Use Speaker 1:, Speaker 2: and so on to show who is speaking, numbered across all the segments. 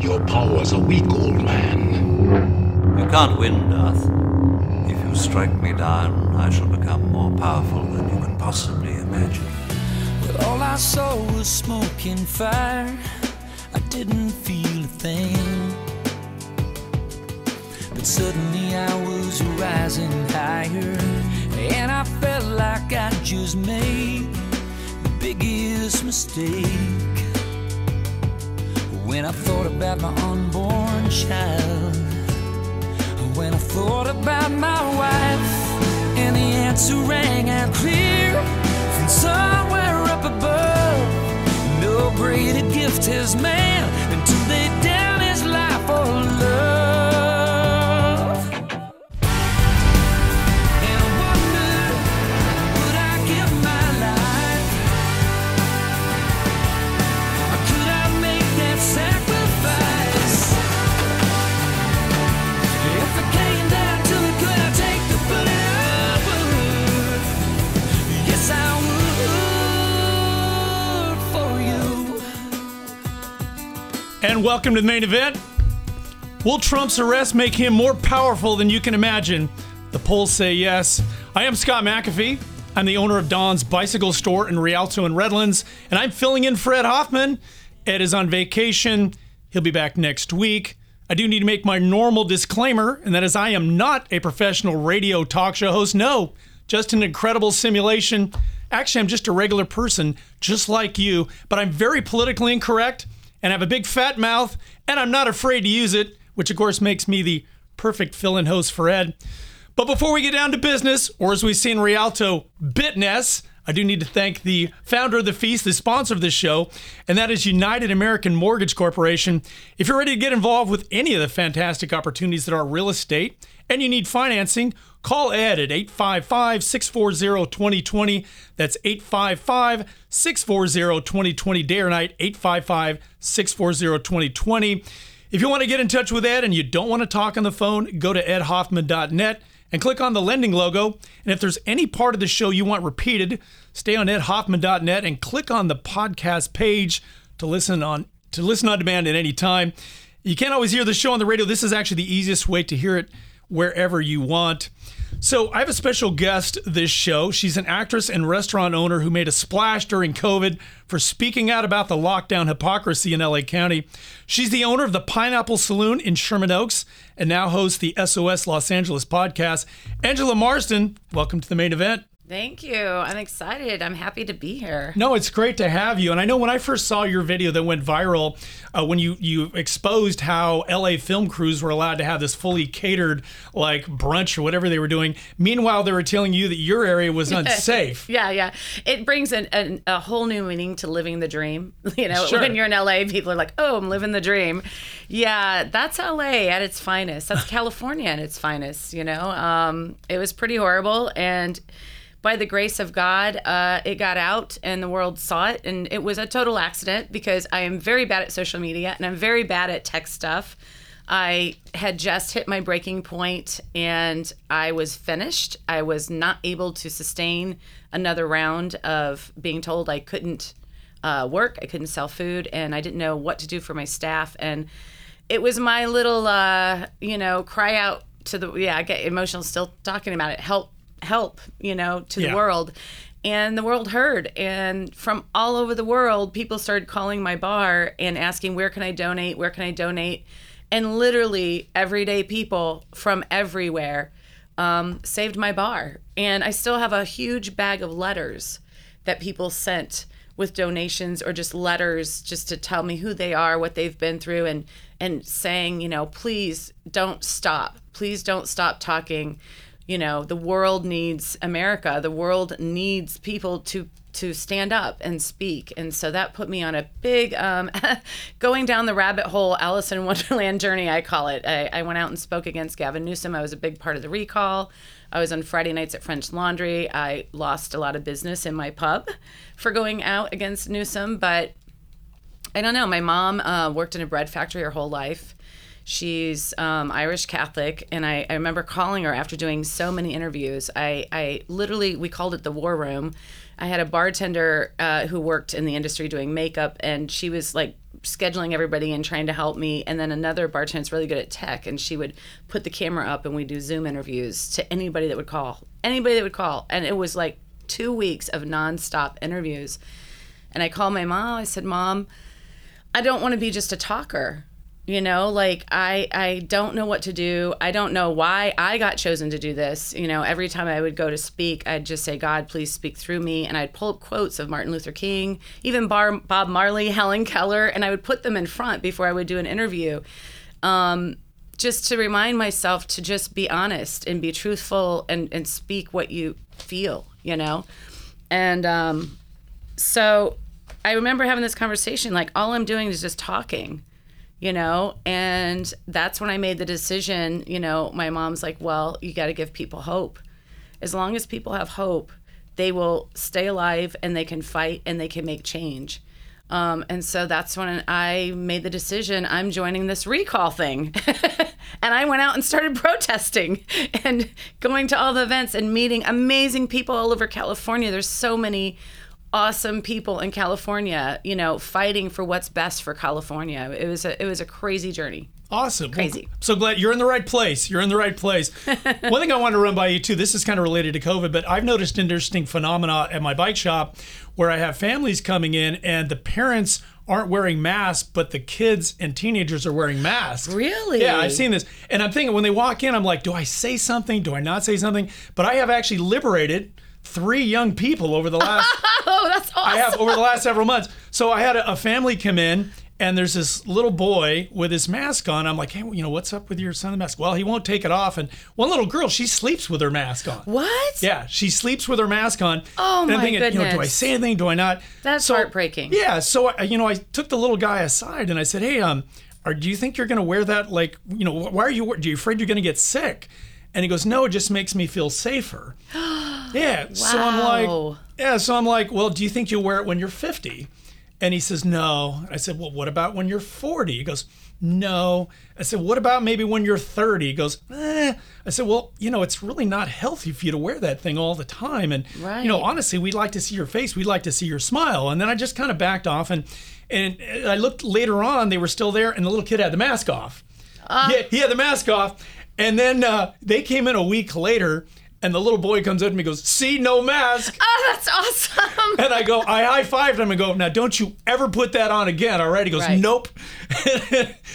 Speaker 1: Your powers are weak, old man.
Speaker 2: You can't win, Darth. If you strike me down, I shall become more powerful than you can possibly imagine.
Speaker 3: But all I saw was smoke and fire. I didn't feel a thing. But suddenly I was rising higher, and I felt like I just made the biggest mistake. When I thought about my unborn child, when I thought about my wife, and the answer rang out clear from somewhere up above. No greater gift has man to lay down his life for love. And
Speaker 4: welcome to the main event. Will Trump's arrest make him more powerful than you can imagine? The polls say yes. I am Scott McAfee. I'm the owner of Don's Bicycle Store in Rialto and Redlands, and I'm filling in for Ed Hoffman. Ed is on vacation. He'll be back next week. I do need to make my normal disclaimer, and that is I am not a professional radio talk show host. No, just an incredible simulation. Actually, I'm just a regular person, just like you, but I'm very politically incorrect and I have a big fat mouth, and I'm not afraid to use it, which of course makes me the perfect fill in host for Ed. But before we get down to business, or as we see in Rialto, bitness, I do need to thank the founder of the feast, the sponsor of this show, and that is United American Mortgage Corporation. If you're ready to get involved with any of the fantastic opportunities that are real estate and you need financing, call Ed at 855 640 2020. That's 855 640 2020, day or night, 855 640 2020. If you want to get in touch with Ed and you don't want to talk on the phone, go to edhoffman.net and click on the lending logo. And if there's any part of the show you want repeated, stay on edhoffman.net and click on the podcast page to listen on to listen on demand at any time. You can't always hear the show on the radio. This is actually the easiest way to hear it wherever you want. So, I have a special guest this show. She's an actress and restaurant owner who made a splash during COVID for speaking out about the lockdown hypocrisy in LA County. She's the owner of the Pineapple Saloon in Sherman Oaks and now hosts the SOS Los Angeles podcast. Angela Marsden, welcome to the main event.
Speaker 5: Thank you. I'm excited. I'm happy to be here.
Speaker 4: No, it's great to have you. And I know when I first saw your video that went viral, uh, when you you exposed how LA film crews were allowed to have this fully catered like brunch or whatever they were doing. Meanwhile, they were telling you that your area was unsafe.
Speaker 5: Yeah, yeah. It brings an, an, a whole new meaning to living the dream. You know,
Speaker 4: Sure.
Speaker 5: when you're in LA, people are like, oh, I'm living the dream. Yeah, that's LA at its finest. That's California at its finest, you know? Um, it was pretty horrible. And by the grace of God, uh, it got out and the world saw it. And it was a total accident because I am very bad at social media and I'm very bad at tech stuff. I had just hit my breaking point and I was finished. I was not able to sustain another round of being told I couldn't uh, work, I couldn't sell food, and I didn't know what to do for my staff. And it was my little, uh, you know, cry out to the, yeah, I get emotional still talking about it. Help, help, you know, to
Speaker 4: Yeah.
Speaker 5: the world. And the world heard. And from all over the world, people started calling my bar and asking, where can I donate? Where can I donate? And literally, everyday people from everywhere um, saved my bar. And I still have a huge bag of letters that people sent with donations or just letters just to tell me who they are, what they've been through, and and saying, you know, please don't stop. Please don't stop talking. You know, the world needs America. The world needs people to to stand up and speak. And so that put me on a big um, going down the rabbit hole Alice in Wonderland journey, I call it. I, I went out and spoke against Gavin Newsom. I was a big part of the recall. I was on Friday nights at French Laundry. I lost a lot of business in my pub for going out against Newsom, but I don't know. My mom uh, worked in a bread factory her whole life. She's um, Irish Catholic, and I, I remember calling her after doing so many interviews. I, I literally, we called it the war room. I had a bartender uh, who worked in the industry doing makeup, and she was like scheduling everybody and trying to help me. And then another bartender's really good at tech, and she would put the camera up and we do Zoom interviews to anybody that would call, anybody that would call. And it was like two weeks of nonstop interviews. And I called my mom. I said, Mom, I don't want to be just a talker. You know, like I I don't know what to do. I don't know why I got chosen to do this. You know, every time I would go to speak, I'd just say, "God, please speak through me." And I'd pull up quotes of Martin Luther King, even Bar- Bob Marley, Helen Keller, and I would put them in front before I would do an interview. Um, just to remind myself to just be honest and be truthful and, and speak what you feel, you know? And um, so I remember having this conversation like, all I'm doing is just talking, you know? And that's when I made the decision, you know, my mom's like, well, you got to give people hope. As long as people have hope, they will stay alive and they can fight and they can make change. Um, and so that's when I made the decision I'm joining this recall thing. and I went out and started protesting and going to all the events and meeting amazing people all over California. There's so many awesome people in California, you know, fighting for what's best for California. It was a it was a crazy journey.
Speaker 4: Awesome.
Speaker 5: Crazy.
Speaker 4: Well, so glad you're in the right place. You're in the right place. One thing I want to run by you too, this is kind of related to COVID, but I've noticed an interesting phenomena at my bike shop where I have families coming in and the parents aren't wearing masks, but the kids and teenagers are wearing masks.
Speaker 5: Really?
Speaker 4: Yeah, I've seen this. And I'm thinking when they walk in, I'm like, do I say something? Do I not say something? But I have actually liberated three young people over the last
Speaker 5: Oh, that's awesome.
Speaker 4: I have over the last several months. So I had a, a family come in, and there's this little boy with his mask on. I'm like, hey, you know, what's up with your son mask? Well, he won't take it off. And one little girl, she sleeps with her mask on.
Speaker 5: What?
Speaker 4: Yeah, she sleeps with her mask on.
Speaker 5: Oh,
Speaker 4: and I'm
Speaker 5: my
Speaker 4: thinking, you know, do I say anything? Do I not?
Speaker 5: That's
Speaker 4: So-
Speaker 5: heartbreaking.
Speaker 4: Yeah. So I, you know, I took the little guy aside and I said, hey, um, are, do you think you're going to wear that? Like, you know, why are you? Are you afraid you're going to get sick? And he goes, no, it just makes me feel safer. yeah. So I'm like, yeah. So I'm like, well, do you think you'll wear it when you're 50? And he says, no. I said, well, what about when you're 40? He goes, no. I said, what about maybe when you're 30? He goes, eh. I said, well, you know, it's really not healthy for you to wear that thing all the time. And, you know, honestly, we'd like to see your face. We'd like to see your smile. And then I just kind of backed off. And, and I looked later on, they were still there, and the little kid had the mask off. yeah, he had the mask off. And then uh, they came in a week later, and the little boy comes up to me and goes, see, no mask.
Speaker 5: Oh, that's awesome.
Speaker 4: And I go, I high fived him and go, now don't you ever put that on again, all right? He goes,
Speaker 5: Right.
Speaker 4: nope.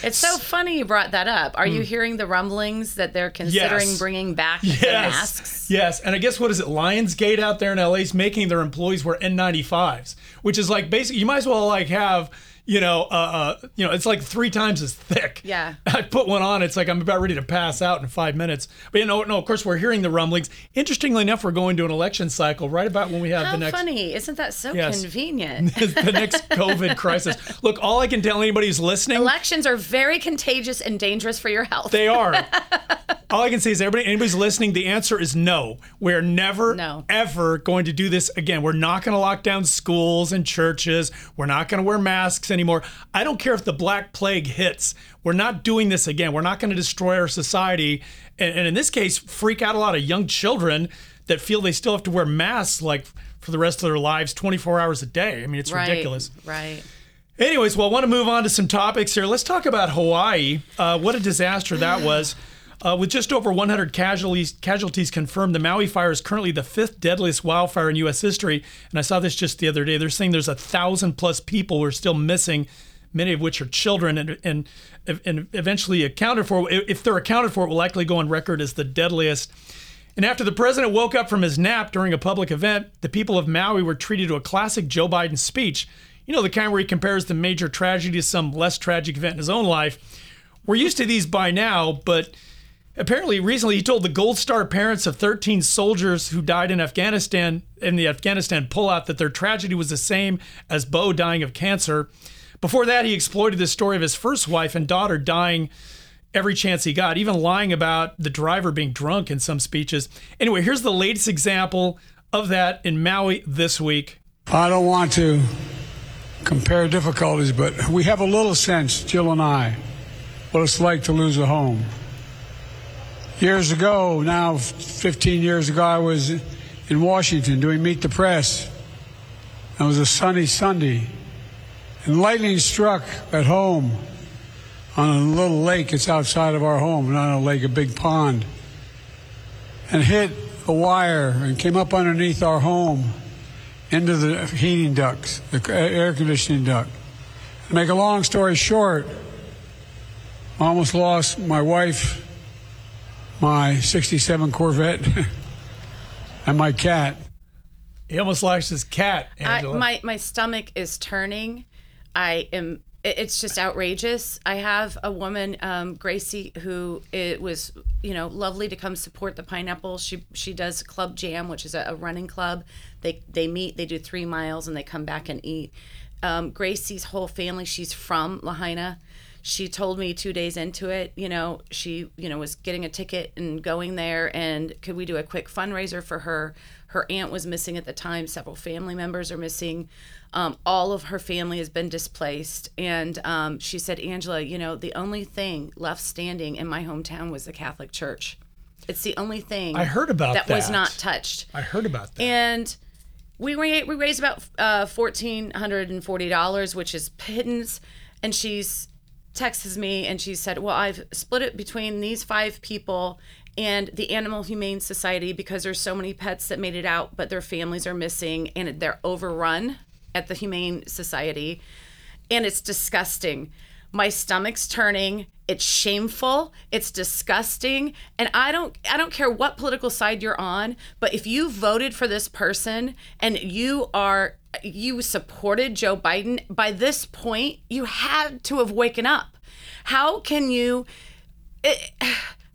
Speaker 5: It's so funny you brought that up. Are you hearing the rumblings that they're considering
Speaker 4: Hmm. Yes.
Speaker 5: bringing back the
Speaker 4: yes.
Speaker 5: masks?
Speaker 4: Yes. And I guess what is it? Lionsgate out there in LA is making their employees wear N95s, which is like basically, you might as well like have. You know, uh, uh, you know, it's like three times as thick.
Speaker 5: Yeah.
Speaker 4: I put one on. It's like I'm about ready to pass out in five minutes. But you know, no. Of course, we're hearing the rumblings. Interestingly enough, we're going to an election cycle right about when we have
Speaker 5: How
Speaker 4: the next
Speaker 5: funny. Isn't that so
Speaker 4: Yes.
Speaker 5: convenient?
Speaker 4: the next COVID crisis. Look, all I can tell anybody who's listening,
Speaker 5: Elections are very contagious and dangerous for your health.
Speaker 4: they are. all I can say is, everybody, anybody's listening, the answer is no. We're never,
Speaker 5: No.
Speaker 4: ever going to do this again. We're not going to lock down schools and churches. We're not going to wear masks anymore. I don't care if the Black Plague hits. We're not doing this again. We're not going to destroy our society. And, and in this case, freak out a lot of young children that feel they still have to wear masks like for the rest of their lives 24 hours a day. I mean, it's
Speaker 5: right,
Speaker 4: ridiculous.
Speaker 5: Right.
Speaker 4: Anyways, well, I want to move on to some topics here. Let's talk about Hawaii. Uh, what a disaster that was. Uh, with just over 100 casualties, casualties confirmed, the Maui fire is currently the fifth deadliest wildfire in U.S. history. And I saw this just the other day. They're saying there's a thousand plus people who are still missing, many of which are children, and and, and eventually accounted for. If they're accounted for, it will likely go on record as the deadliest. And after the president woke up from his nap during a public event, the people of Maui were treated to a classic Joe Biden speech. You know, the kind where he compares the major tragedy to some less tragic event in his own life. We're used to these by now, but apparently recently he told the Gold Star parents of 13 soldiers who died in Afghanistan in the Afghanistan pullout that their tragedy was the same as Beau dying of cancer. Before that, he exploited the story of his first wife and daughter dying every chance he got, even lying about the driver being drunk in some speeches. Anyway, here's the latest example of that in Maui this week.
Speaker 6: I don't want to compare difficulties, but we have a little sense, Jill and I, what it's like to lose a home. Years ago, now 15 years ago, I was in Washington doing Meet the Press. It was a sunny Sunday, And lightning struck at home on a little lake. It's outside of our home, not a lake, a big pond. And hit a wire and came up underneath our home into the heating ducts, the uh, air conditioning duct. To make a long story short, I almost lost my wife, my 67 Corvette, and my cat.
Speaker 4: He almost lost his cat,
Speaker 5: I,
Speaker 4: Angela.
Speaker 5: my my stomach is turning. I am. It's just outrageous. I have a woman, um, Gracie, who it was, you know, lovely to come support the pineapple. She she does Club Jam, which is a, a running club. They they meet, they do three miles, and they come back and eat. Um, Gracie's whole family, she's from Lahaina. She told me two days into it, you know, she, you know, was getting a ticket and going there, and could we do a quick fundraiser for her? Her aunt was missing at the time. Several family members are missing. Um, all of her family has been displaced. And um, she said, Angela, you know, the only thing left standing in my hometown was the Catholic Church. It's the only thing
Speaker 4: I heard about
Speaker 5: that was not touched.
Speaker 4: I heard about that.
Speaker 5: And we we raised about uh, fourteen hundred and forty dollars, which is pittance. And she's texts me and she said, "Well, I've split it between these five people and the Animal Humane Society because there's so many pets that made it out, but their families are missing and they're overrun at the Humane Society, and it's disgusting." My stomach's turning. It's shameful. It's disgusting. And I don't I don't care what political side you're on, but if you voted for this person and you are you supported Joe Biden, by this point you had to have waken up. How can you it,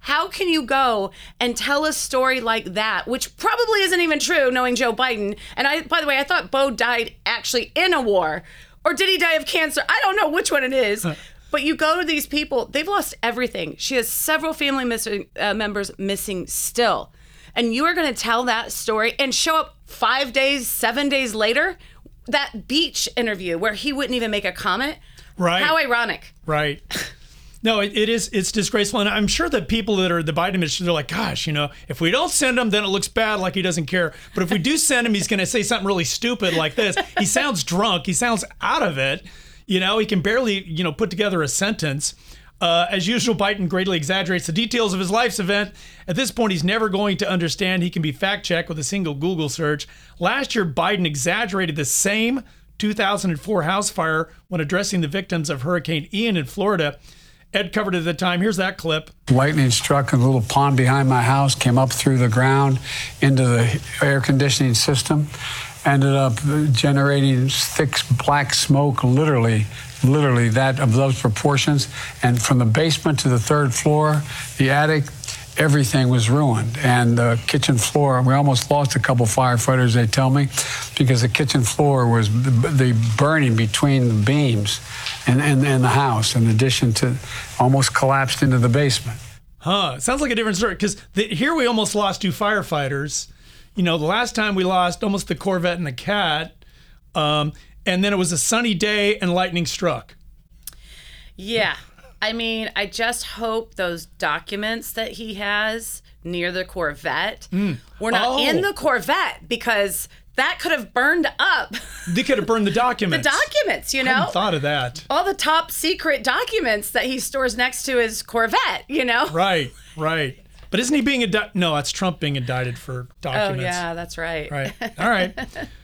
Speaker 5: how can you go and tell a story like that, which probably isn't even true, knowing Joe Biden? And I, by the way, I thought Beau died actually in a war, or did he die of cancer? I don't know which one it is. But you go to these people; they've lost everything. She has several family missing, uh, members missing still, and you are going to tell that story and show up five days, seven days later, that beach interview where he wouldn't even make a comment.
Speaker 4: Right.
Speaker 5: How ironic.
Speaker 4: Right. No, it, it is. It's disgraceful, and I'm sure that people that are the Biden administration, they're like, "Gosh, you know, if we don't send him, then it looks bad, like he doesn't care. But if we do send him, he's going to say something really stupid like this. He sounds drunk. He sounds out of it. You know, he can barely, you know, put together a sentence. Uh, as usual, Biden greatly exaggerates the details of his life's event. At this point, he's never going to understand. He can be fact checked with a single Google search. Last year, Biden exaggerated the same 2004 house fire when addressing the victims of Hurricane Ian in Florida. Ed covered it at the time. Here's that clip.
Speaker 6: Lightning struck a little pond behind my house, came up through the ground into the air conditioning system, ended up generating thick black smoke, literally, literally that of those proportions. And from the basement to the third floor, the attic, everything was ruined. And the kitchen floor, we almost lost a couple firefighters, they tell me, because the kitchen floor was the, burning between the beams and, and, and the house, in addition to almost collapsed into the basement.
Speaker 4: Huh. Sounds like a different story because here we almost lost two firefighters. You know, the last time we lost almost the Corvette and the cat. Um, and then it was a sunny day and lightning struck.
Speaker 5: Yeah. I mean, I just hope those documents that he has near the Corvette hmm. were not
Speaker 4: Oh.
Speaker 5: in the Corvette because that could have burned up
Speaker 4: They could have burned the documents.
Speaker 5: the
Speaker 4: documents.
Speaker 5: you
Speaker 4: I
Speaker 5: know?
Speaker 4: thought of that.
Speaker 5: All the top secret documents that he stores next to his Corvette, you know?
Speaker 4: Right, right. But isn't he being indicted? No, that's Trump being indicted for documents.
Speaker 5: Oh,
Speaker 4: documents.
Speaker 5: yeah, that's right.
Speaker 4: Right. All right.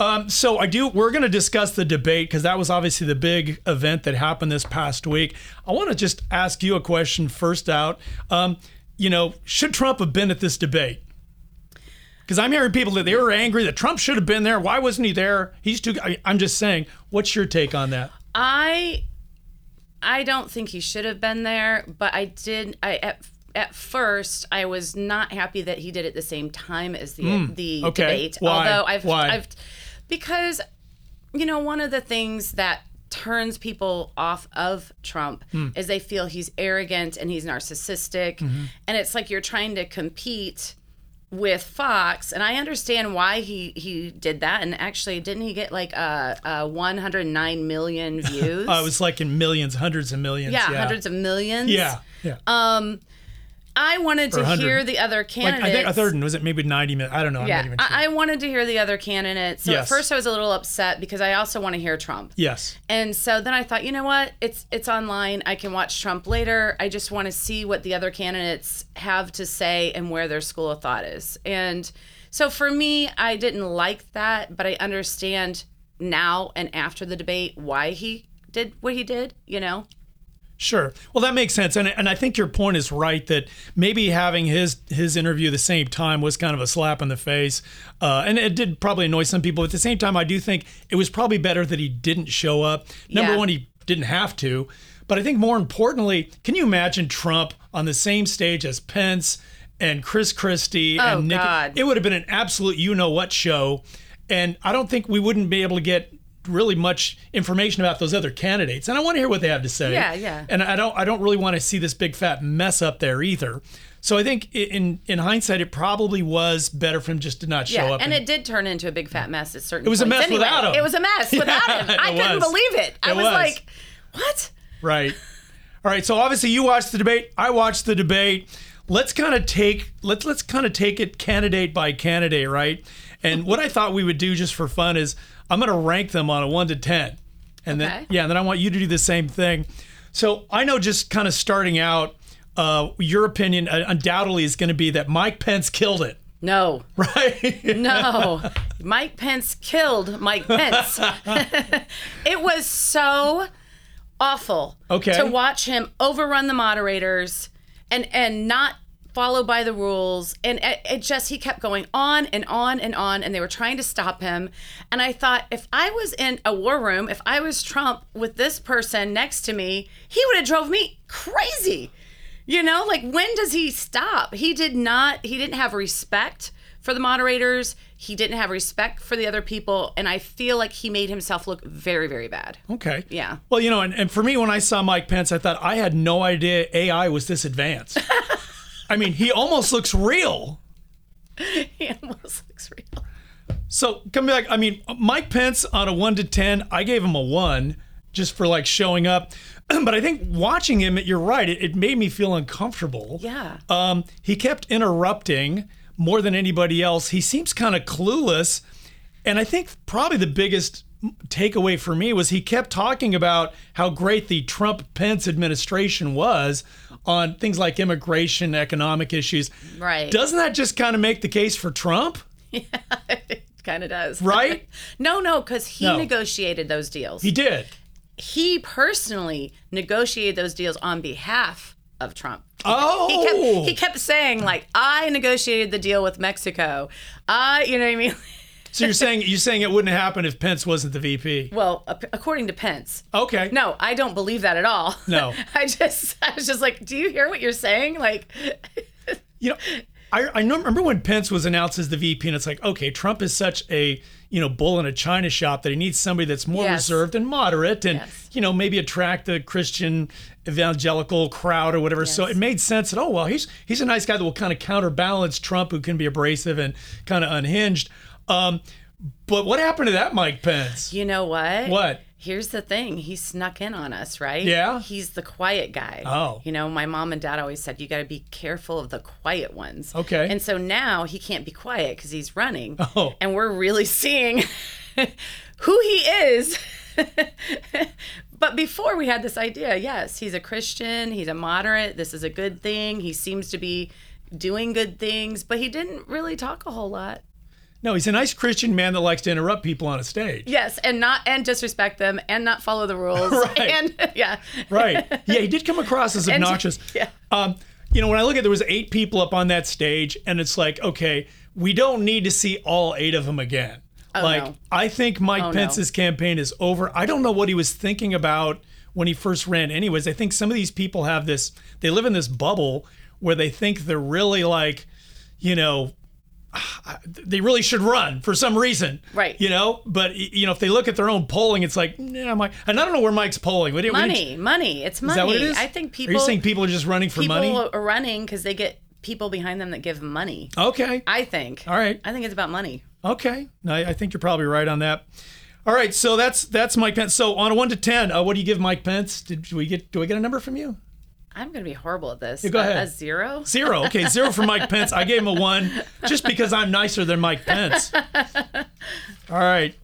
Speaker 4: Um, so I do. We're going to discuss the debate because that was obviously the big event that happened this past week. I want to just ask you a question first out. Um, you know, should Trump have been at this debate? Because I'm hearing people that they were angry that Trump should have been there. Why wasn't he there? He's too. I, I'm just saying. What's your take on that?
Speaker 5: I I don't think he should have been there, but I did I at at first I was not happy that he did it the same time as the the
Speaker 4: Hmm. okay.
Speaker 5: debate.
Speaker 4: Why?
Speaker 5: Although I've
Speaker 4: Why?
Speaker 5: I've because you know one of the things that turns people off of Trump
Speaker 4: Hmm.
Speaker 5: is they feel he's arrogant and he's narcissistic
Speaker 4: Mm-hmm.
Speaker 5: and it's like you're trying to compete with Fox, and I understand why he he did that. And actually, didn't he get like uh, uh 109 million views?
Speaker 4: Uh, it was like in millions, hundreds of millions.
Speaker 5: yeah, hundreds of millions.
Speaker 4: Yeah. Yeah.
Speaker 5: Um, I wanted to hear the other
Speaker 4: Like
Speaker 5: candidates.
Speaker 4: I think a third was it maybe 90 minutes? I don't know. I'm not
Speaker 5: Yeah,
Speaker 4: even sure.
Speaker 5: I, I wanted to hear the other candidates. So at first I was a little upset because I also want to hear Trump.
Speaker 4: yes.
Speaker 5: And so then I thought, you know what? It's it's online. I can watch Trump later. I just want to see what the other candidates have to say and where their school of thought is. And so for me, I didn't like that, but I understand now and after the debate why he did what he did, you know?
Speaker 4: Sure. Well, that makes sense, and and I think your point is right that maybe having his his interview at the same time was kind of a slap in the face, uh, and it did probably annoy some people. At the same time, I do think it was probably better that he didn't show up. Number
Speaker 5: Yeah.
Speaker 4: one, he didn't have to, but I think more importantly, can you imagine Trump on the same stage as Pence and Chris Christie
Speaker 5: Oh,
Speaker 4: and Nikki?
Speaker 5: God.
Speaker 4: It would have been an absolute you know what show, and I don't think we wouldn't be able to get really much information about those other candidates and I want to hear what they have to say.
Speaker 5: Yeah, yeah.
Speaker 4: And I don't I don't really want to see this big fat mess up there either. So I think in in hindsight, it probably was better for him just to not show
Speaker 5: Yeah,
Speaker 4: up.
Speaker 5: and it did turn into a big fat mess at certain
Speaker 4: It was a mess
Speaker 5: anyway.
Speaker 4: without him.
Speaker 5: It was a mess without
Speaker 4: Yeah,
Speaker 5: him. I couldn't
Speaker 4: was.
Speaker 5: believe it. I
Speaker 4: It
Speaker 5: was,
Speaker 4: was.
Speaker 5: like, what?
Speaker 4: Right. All right. So obviously you watched the debate. I watched the debate. Let's kind of take let's let's kind of take it candidate by candidate, right? And what I thought we would do just for fun is I'm going to rank them on a one to ten, and then yeah, and then I want you to do the same thing. So I know just kind of starting out, uh, your opinion uh, undoubtedly is going to be that Mike Pence killed it,
Speaker 5: No,
Speaker 4: right?
Speaker 5: no. Mike Pence killed Mike Pence. it was so awful
Speaker 4: Okay.
Speaker 5: to watch him overrun the moderators and and not follow by the rules. And it, it just he kept going on and on and on and they were trying to stop him. And i thought if i was in a war room if i was trump with this person next to me he would have drove me crazy. You know like when does he stop? He did not he didn't have respect for the moderators. He didn't have respect for the other people. And i feel like he made himself look very very bad.
Speaker 4: Okay.
Speaker 5: Yeah.
Speaker 4: Well, you know, and, and for me, when I saw Mike Pence, I thought I had no idea AI was this advanced. I mean, he almost looks real.
Speaker 5: he almost looks real
Speaker 4: So coming back, I mean, Mike Pence on a one to ten, I gave him a one just for like showing up. But I think watching him, you're right, it, it made me feel uncomfortable.
Speaker 5: Yeah.
Speaker 4: Um, he kept interrupting more than anybody else. He seems kind of clueless. And I think probably the biggest takeaway for me was he kept talking about how great the Trump Pence administration was on things like immigration, economic issues.
Speaker 5: Right.
Speaker 4: Doesn't that just kind of make the case for Trump?
Speaker 5: Yeah, it kind of does.
Speaker 4: Right?
Speaker 5: no, no, because he
Speaker 4: No.
Speaker 5: negotiated those deals.
Speaker 4: He did.
Speaker 5: He personally negotiated those deals on behalf of Trump.
Speaker 4: Oh,
Speaker 5: He kept, he oh! kept saying like, "I negotiated the deal with Mexico." I, you know what I mean?
Speaker 4: so you're saying you're saying it wouldn't happen if Pence wasn't the VP?
Speaker 5: Well, according to Pence.
Speaker 4: Okay.
Speaker 5: No, I don't believe that at all.
Speaker 4: No.
Speaker 5: I just, I was just like, "Do you hear what you're saying?" Like,
Speaker 4: You know, I, I remember when Pence was announced as the VP, and it's like, okay, Trump is such a you know bull in a china shop that he needs somebody that's more
Speaker 5: Yes.
Speaker 4: reserved and moderate, and
Speaker 5: Yes.
Speaker 4: you know maybe attract the Christian evangelical crowd or whatever. So it made sense that oh well, he's he's a nice guy that will kind of counterbalance Trump, who can be abrasive and kind of unhinged. Um, but what happened to that Mike Pence?
Speaker 5: you know what?
Speaker 4: What?
Speaker 5: Here's the thing. He snuck in on us, right?
Speaker 4: Yeah?
Speaker 5: He's the quiet guy.
Speaker 4: Oh.
Speaker 5: You know, my mom and dad always said, you got to be careful of the quiet ones.
Speaker 4: Okay.
Speaker 5: And so now he can't be quiet because he's running.
Speaker 4: Oh.
Speaker 5: And we're really seeing who he is. but before we had this idea, yes, he's a Christian, he's a moderate, this is a good thing. He seems to be doing good things, but he didn't really talk a whole lot.
Speaker 4: No, he's a nice Christian man that likes to interrupt people on a stage.
Speaker 5: Yes, and not and disrespect them and not follow the rules.
Speaker 4: Right.
Speaker 5: And yeah.
Speaker 4: right. Yeah, he did come across as
Speaker 5: And-
Speaker 4: obnoxious.
Speaker 5: yeah.
Speaker 4: Um, you know, when I look at there was eight people up on that stage, and it's like, okay, we don't need to see all eight of them again. like,
Speaker 5: no.
Speaker 4: I think Mike
Speaker 5: Oh, no.
Speaker 4: Pence's campaign is over. I don't know what he was thinking about when he first ran. Anyways, I think some of these people have this. They live in this bubble where they think they're really like, you know. They really should run for some reason,
Speaker 5: Right.
Speaker 4: You know, but you know, if they look at their own polling, it's like, yeah, Mike. And I don't know where Mike's polling. What you- what
Speaker 5: Money, money. It's money.
Speaker 4: is that what it is?
Speaker 5: I think people
Speaker 4: Are you saying people are just running for
Speaker 5: people
Speaker 4: money?
Speaker 5: People are running because they get people behind them that give money.
Speaker 4: Okay.
Speaker 5: I think.
Speaker 4: All right.
Speaker 5: I think it's about money.
Speaker 4: Okay. No, I I think you're probably right on that. All right. So that's that's Mike Pence. So on a one to ten, uh, what do you give Mike Pence? Did we get? Do I get a number from you?
Speaker 5: I'm going to be horrible at this.
Speaker 4: go ahead.
Speaker 5: A zero?
Speaker 4: Zero. Okay, zero for Mike Pence. I gave him a one just because I'm nicer than Mike Pence. All right.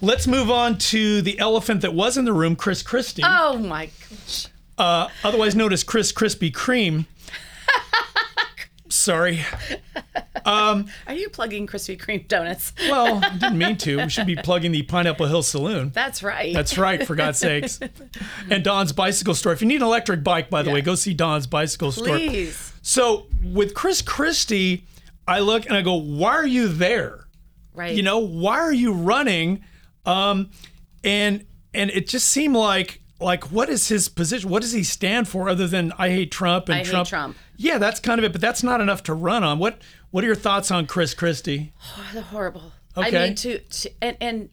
Speaker 4: Let's move on to the elephant that was in the room, Chris Christie,
Speaker 5: Oh my gosh.
Speaker 4: Uh, otherwise known as Chris Krispy Kreme. Sorry.
Speaker 5: Are you plugging Krispy Kreme donuts?
Speaker 4: Well, I didn't mean to. We should be plugging the Pineapple Hill Saloon.
Speaker 5: That's right.
Speaker 4: That's right, for God's sakes. And Don's Bicycle Store. If you need an electric bike, by the way, go see Don's Bicycle Store.
Speaker 5: Please.
Speaker 4: So with Chris Christie, I look and I go, why are you there?
Speaker 5: Right.
Speaker 4: You know, why are you running? Um, and and it just seemed like like what is his position? What does he stand for other than I hate Trump and
Speaker 5: I hate
Speaker 4: Trump?
Speaker 5: Trump.
Speaker 4: Yeah, that's kind of it, but that's not enough to run on. What what are your thoughts on Chris Christie?
Speaker 5: Oh, the horrible.
Speaker 4: Okay.
Speaker 5: I mean to, to and and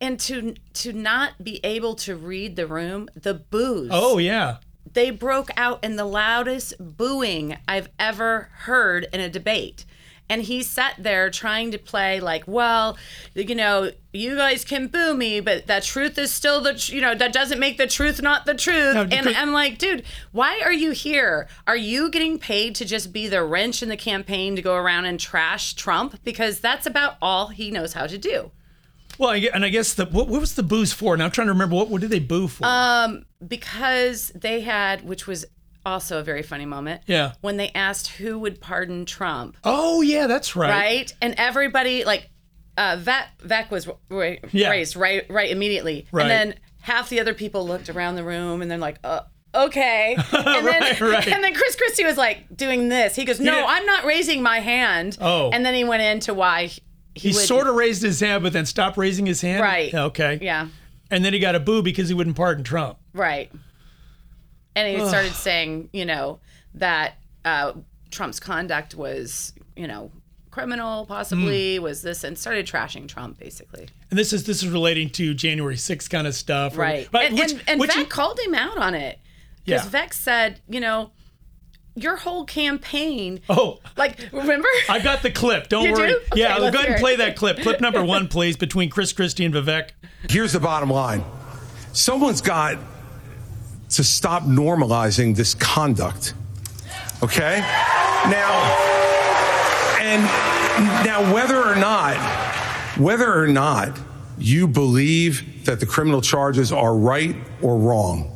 Speaker 5: and to to not be able to read the room, the boos.
Speaker 4: Oh yeah.
Speaker 5: They broke out in the loudest booing I've ever heard in a debate. And he sat there trying to play like, well, you know, you guys can boo me, but that truth is still the, tr- you know, that doesn't make the truth not the truth.
Speaker 4: No,
Speaker 5: and I'm like, dude, why are you here? Are you getting paid to just be the wrench in the campaign to go around and trash Trump? Because that's about all he knows how to do.
Speaker 4: Well, and I guess the what, what was the booze for? Now I'm trying to remember what what did they boo for?
Speaker 5: Um, because they had, which was also a very funny moment.
Speaker 4: Yeah.
Speaker 5: When they asked who would pardon Trump,
Speaker 4: oh yeah, that's right.
Speaker 5: right? And everybody like, uh, Vec, Vec was ra-
Speaker 4: Yeah.
Speaker 5: raised right, right immediately,
Speaker 4: Right.
Speaker 5: and then half the other people looked around the room and then like, uh. Okay, and then
Speaker 4: Right, right.
Speaker 5: and then Chris Christie was like doing this. He goes, "No,
Speaker 4: didn't-
Speaker 5: I'm not raising my hand."
Speaker 4: Oh.
Speaker 5: and then he went into why he,
Speaker 4: He
Speaker 5: would,
Speaker 4: sort of raised his hand, but then stopped raising his hand.
Speaker 5: Right.
Speaker 4: Okay.
Speaker 5: yeah,
Speaker 4: And then he got a boo because he wouldn't pardon Trump.
Speaker 5: Right. And he started saying, you know, that uh, Trump's conduct was, you know, criminal, possibly was this, and started trashing Trump, basically.
Speaker 4: And this is this is relating to January 6th kind of stuff. or-
Speaker 5: Right.
Speaker 4: But
Speaker 5: and
Speaker 4: which-
Speaker 5: and, and
Speaker 4: which
Speaker 5: Vec
Speaker 4: you-
Speaker 5: called him out on it. Because
Speaker 4: Yeah.
Speaker 5: Vec said, you know, your whole campaign,
Speaker 4: oh,
Speaker 5: like, remember?
Speaker 4: I've got the clip. Don't
Speaker 5: You
Speaker 4: worry.
Speaker 5: do? Okay,
Speaker 4: yeah,
Speaker 5: let's
Speaker 4: go ahead
Speaker 5: hear
Speaker 4: and
Speaker 5: it.
Speaker 4: play that clip. Clip number one, please, between Chris Christie and Vivek.
Speaker 7: Here's the bottom line someone's got to stop normalizing this conduct. Okay? Now, and now, whether or not, whether or not you believe that the criminal charges are right or wrong,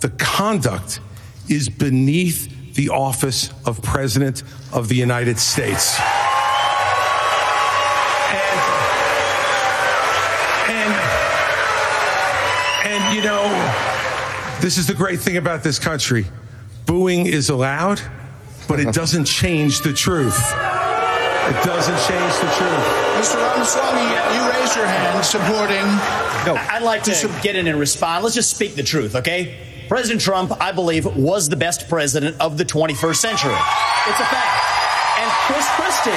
Speaker 7: the conduct is beneath the office of President of the United States. This is the great thing about this country. Booing is allowed, but it doesn't change the truth. It doesn't change the truth.
Speaker 8: Mr. Ramaswamy, you raised your hand supporting.
Speaker 9: No, I'd like to get in and respond. Let's just speak the truth, okay? President Trump, I believe, was the best president of the 21st century. It's a fact. And Chris Christie,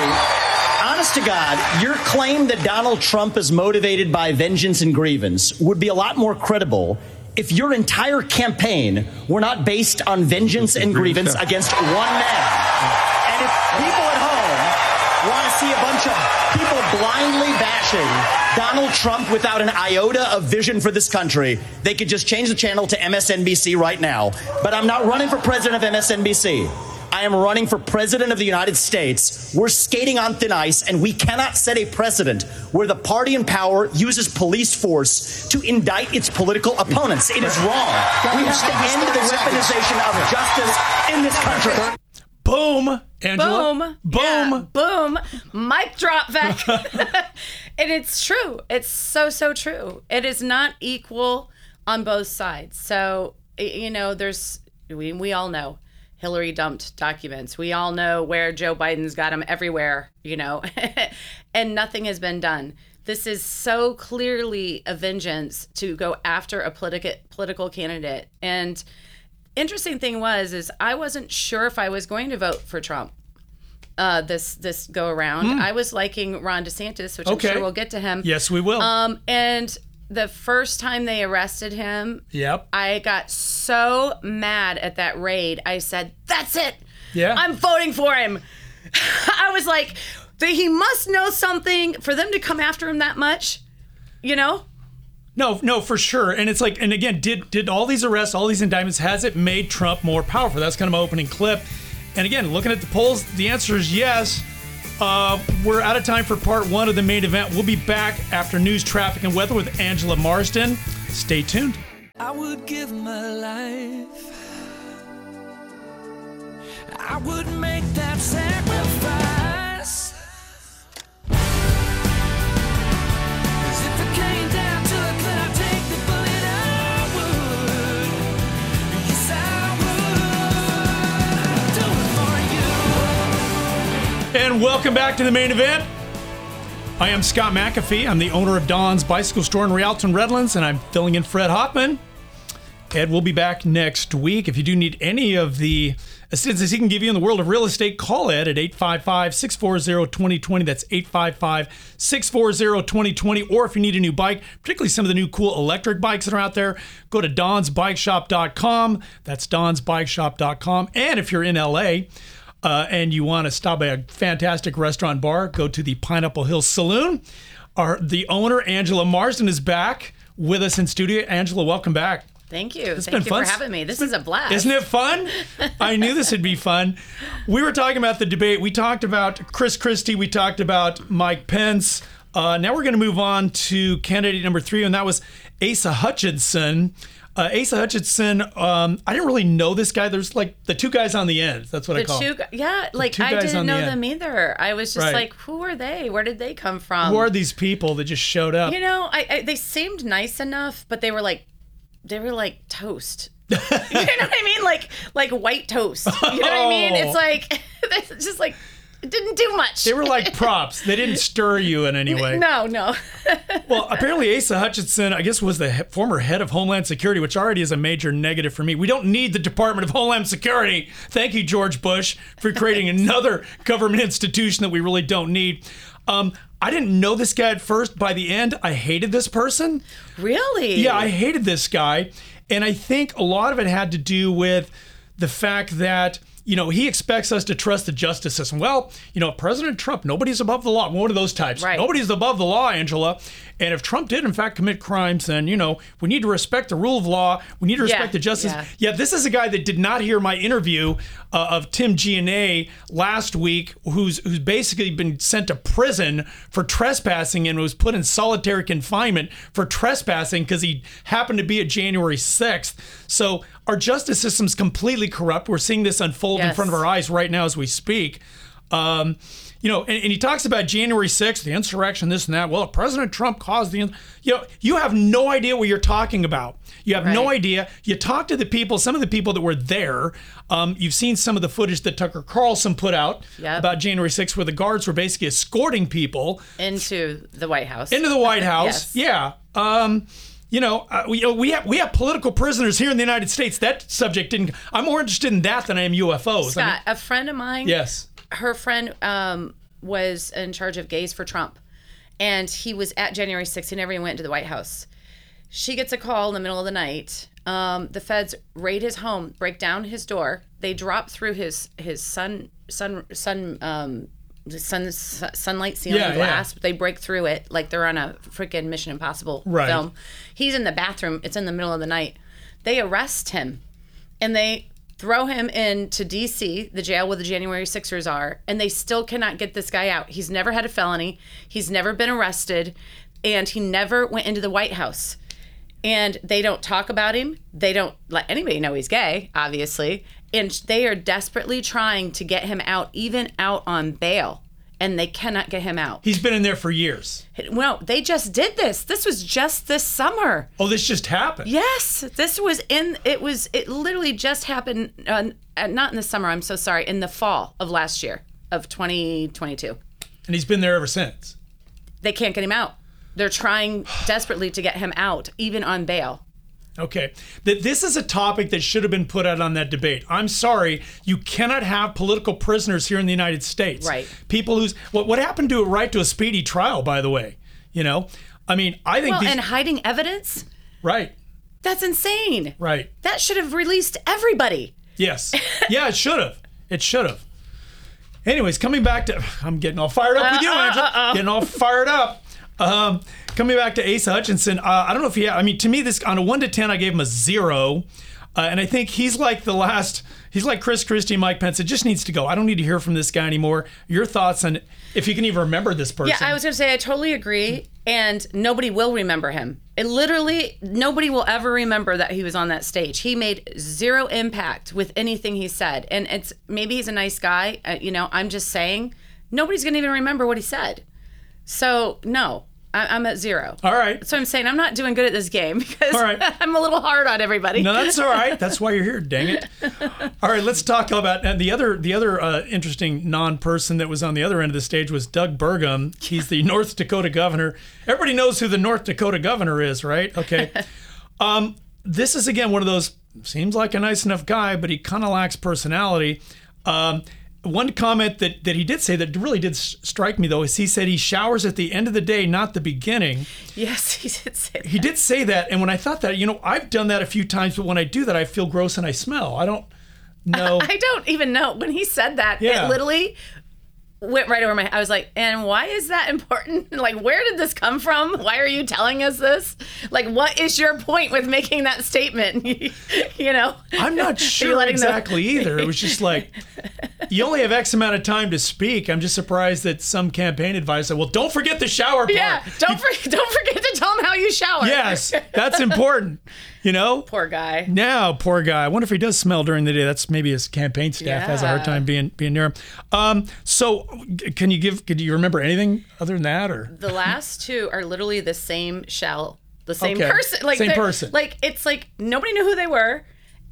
Speaker 9: honest to God, your claim that Donald Trump is motivated by vengeance and grievance would be a lot more credible if your entire campaign were not based on vengeance and grievance against one man. And if people at home want to see a bunch of people blindly bashing Donald Trump without an iota of vision for this country, they could just change the channel to MSNBC right now. But I'm not running for president of MSNBC. I am running for president of the United States. We're skating on thin ice, and we cannot set a precedent where the party in power uses police force to indict its political opponents. It is wrong. We have to end the weaponization of justice in this country.
Speaker 4: Boom, Angela.
Speaker 5: Boom.
Speaker 4: Boom.
Speaker 5: Yeah, boom. Mic drop, Vec. and it's true. It's so, so true. It is not equal on both sides. So, you know, there's, we, we all know Hillary dumped documents. We all know where Joe Biden's got them everywhere, you know, and nothing has been done. This is so clearly a vengeance to go after a political political candidate. And interesting thing was is I wasn't sure if I was going to vote for Trump uh, this this go around. I was liking Ron DeSantis, which.
Speaker 4: Okay.
Speaker 5: I'm sure we'll get to him.
Speaker 4: Yes, we will.
Speaker 5: Um, and the first time they arrested him,
Speaker 4: yep.
Speaker 5: I got so mad at that raid. I said, "That's it.
Speaker 4: Yeah.
Speaker 5: I'm voting for him." I was like, "He must know something for them to come after him that much," you know.
Speaker 4: No, no, for sure. And it's like, and again, did did all these arrests, all these indictments, has it made Trump more powerful? That's kind of my opening clip. And again, looking at the polls, the answer is yes. Uh, we're out of time for part one of the main event. We'll be back after news, traffic, and weather with Angela Marsden. Stay tuned.
Speaker 3: I would give my life. I would make that sacrifice.
Speaker 4: And welcome back to the main event. I am Scott McAfee. I'm the owner of Don's Bicycle Store in Rialton, Redlands, and I'm filling in Fred Hoffman. Ed will be back next week. If you do need any of the assistance he can give you in the world of real estate, call Ed at 855 640 2020. That's 855 640 2020. Or if you need a new bike, particularly some of the new cool electric bikes that are out there, go to donsbikeshop.com. That's donsbikeshop.com. And if you're in LA, uh, and you want to stop by a fantastic restaurant bar, go to the Pineapple Hill Saloon. Our the owner Angela Marsden is back with us in studio. Angela, welcome back.
Speaker 5: Thank you.
Speaker 4: It's
Speaker 5: Thank
Speaker 4: been
Speaker 5: you
Speaker 4: fun.
Speaker 5: for having me. This is a blast.
Speaker 4: Isn't it fun? I knew this would be fun. We were talking about the debate. We talked about Chris Christie. We talked about Mike Pence. Uh, now we're going to move on to candidate number three, and that was Asa Hutchinson. Uh, Asa Hutchinson. Um, I didn't really know this guy. There's like the two guys on the end. That's what I
Speaker 5: The
Speaker 4: call.
Speaker 5: two,
Speaker 4: them.
Speaker 5: yeah, like I didn't know
Speaker 4: end.
Speaker 5: them either. I was just
Speaker 4: Right.
Speaker 5: like, who are they? Where did they come from?
Speaker 4: Who are these people that just showed up?
Speaker 5: You know, I, I they seemed nice enough, but they were like, they were like toast. you know what I mean? Like like white toast. You know what I mean?
Speaker 4: Oh.
Speaker 5: It's like it's just like it didn't do much.
Speaker 4: They were like props. They didn't stir you in any way.
Speaker 5: no, no.
Speaker 4: Well, apparently Asa Hutchinson, I guess, was the he- former head of Homeland Security, which already is a major negative for me. We don't need the Department of Homeland Security. Thank you, George Bush, for creating another government institution that we really don't need. Um, I didn't know this guy at first. By the end, I hated this person.
Speaker 5: really?
Speaker 4: Yeah, I hated this guy. And I think a lot of it had to do with the fact that, you know, he expects us to trust the justice system. Well, you know, President Trump, nobody's above the law. One of those types.
Speaker 5: Right.
Speaker 4: Nobody's above the law, Angela. And if Trump did, in fact, commit crimes, then, you know, we need to respect the rule of law. We need to respect
Speaker 5: Yeah,
Speaker 4: the justice.
Speaker 5: yeah.
Speaker 4: Yeah, this is a guy that did not hear my interview uh, of Tim GNA last week, who's who's basically been sent to prison for trespassing and was put in solitary confinement for trespassing because he happened to be at January 6th. So our justice system's completely corrupt. We're seeing this unfold in front of our eyes right now as we speak. Um, you know, and, and he talks about January 6th, the insurrection, this and that. Well, if President Trump caused the, you know, you have no idea what you're talking about. You have no idea. You talk to the people, some of the people that were there. Um, you've seen some of the footage that Tucker Carlson put out
Speaker 5: Yep.
Speaker 4: about January 6th, where the guards were basically escorting people
Speaker 5: Into the White House.
Speaker 4: into the White House.
Speaker 5: Yes.
Speaker 4: Yeah. Um, you know, uh, we, we have we have political prisoners here in the United States. That subject didn't. I'm more interested in that than I am UFOs. I mean,
Speaker 5: Scott, a friend of mine.
Speaker 4: yes.
Speaker 5: Her friend um, was in charge of gays for Trump, and he was at January 6th. He never even went to the White House. She gets a call in the middle of the night. Um, the feds raid his home, break down his door. They drop through his his sun sun sun um, sun sunlight ceiling
Speaker 4: Yeah, yeah.
Speaker 5: glass. They break through it like they're on a freaking Mission Impossible
Speaker 4: Right.
Speaker 5: film. He's in the bathroom. It's in the middle of the night. They arrest him and they throw him into DC, the jail where the January Sixers are, and they still cannot get this guy out. He's never had a felony, he's never been arrested, and he never went into the White House. And they don't talk about him. They don't let anybody know he's gay, obviously. And they are desperately trying to get him out, even out on bail. And they cannot get him out.
Speaker 4: He's been in there for years.
Speaker 5: Well, they just did this. This was just this summer.
Speaker 4: Oh, this just happened.
Speaker 5: Yes, this was in. It was. It literally just happened. Uh, uh, not in the summer. I'm so sorry. In the fall of last year of 2022.
Speaker 4: And he's been there ever since.
Speaker 5: They can't get him out. They're trying desperately to get him out, even on bail.
Speaker 4: Okay. That this is a topic that should have been put out on that debate. I'm sorry, you cannot have political prisoners here in the United States.
Speaker 5: Right.
Speaker 4: People who's what what happened to a right to a speedy trial, by the way? You know? I mean, I think
Speaker 5: Well,
Speaker 4: these
Speaker 5: and hiding evidence.
Speaker 4: Right.
Speaker 5: That's insane.
Speaker 4: Right.
Speaker 5: That should have released everybody.
Speaker 4: Yes. Yeah, it should have. It should have. Anyways, coming back to I'm getting all fired up with you,
Speaker 5: Uh-uh,
Speaker 4: Angela.
Speaker 5: uh-uh.
Speaker 4: Getting all fired up. Um, coming back to Ace Hutchinson, uh, I don't know if he. I mean, to me, this on a one to ten, I gave him a zero, uh, and I think he's like the last. He's like Chris Christie, Mike Pence. It just needs to go. I don't need to hear from this guy anymore. Your thoughts on if you can even remember this person?
Speaker 5: Yeah, I was going to say I totally agree, and nobody will remember him. It literally nobody will ever remember that he was on that stage. He made zero impact with anything he said, and it's maybe he's a nice guy. Uh, you know, I'm just saying nobody's going to even remember what he said. So no, I, I'm at zero.
Speaker 4: All right.
Speaker 5: So I'm saying I'm not doing good at this game because
Speaker 4: All right.
Speaker 5: I'm a little hard on everybody.
Speaker 4: No, that's all right. That's why you're here. Dang it! All right, let's talk about and the other the other uh, interesting non-person that was on the other end of the stage was Doug Burgum. He's the North Dakota governor. Everybody knows who the North Dakota governor is, right? Okay. Um, this is again one of those seems like a nice enough guy, but he kind of lacks personality. Um, one comment that, that he did say that really did strike me though is he said he showers at the end of the day, not the beginning.
Speaker 5: Yes, he did say that.
Speaker 4: He did say that, and when I thought that, you know, I've done that a few times, but when I do that, I feel gross and I smell. I don't know.
Speaker 5: I don't even know when he said that.
Speaker 4: Yeah.
Speaker 5: It literally went right over my. head. I was like, and why is that important? Like, where did this come from? Why are you telling us this? Like, what is your point with making that statement? you know,
Speaker 4: I'm not sure exactly either. It was just like you only have X amount of time to speak. I'm just surprised that some campaign advice said, "Well, don't forget the shower part."
Speaker 5: Yeah, don't for, don't forget to tell him how you shower.
Speaker 4: Yes, that's important. You know.
Speaker 5: Poor guy.
Speaker 4: Now, poor guy. I wonder if he does smell during the day. That's maybe his campaign staff has a hard time being being near him. Um, so, can you give? Can you remember anything other than that, or
Speaker 5: The last two are literally the same shell, the same
Speaker 4: Okay.
Speaker 5: person. Like
Speaker 4: Same person.
Speaker 5: Like it's like nobody knew who they were,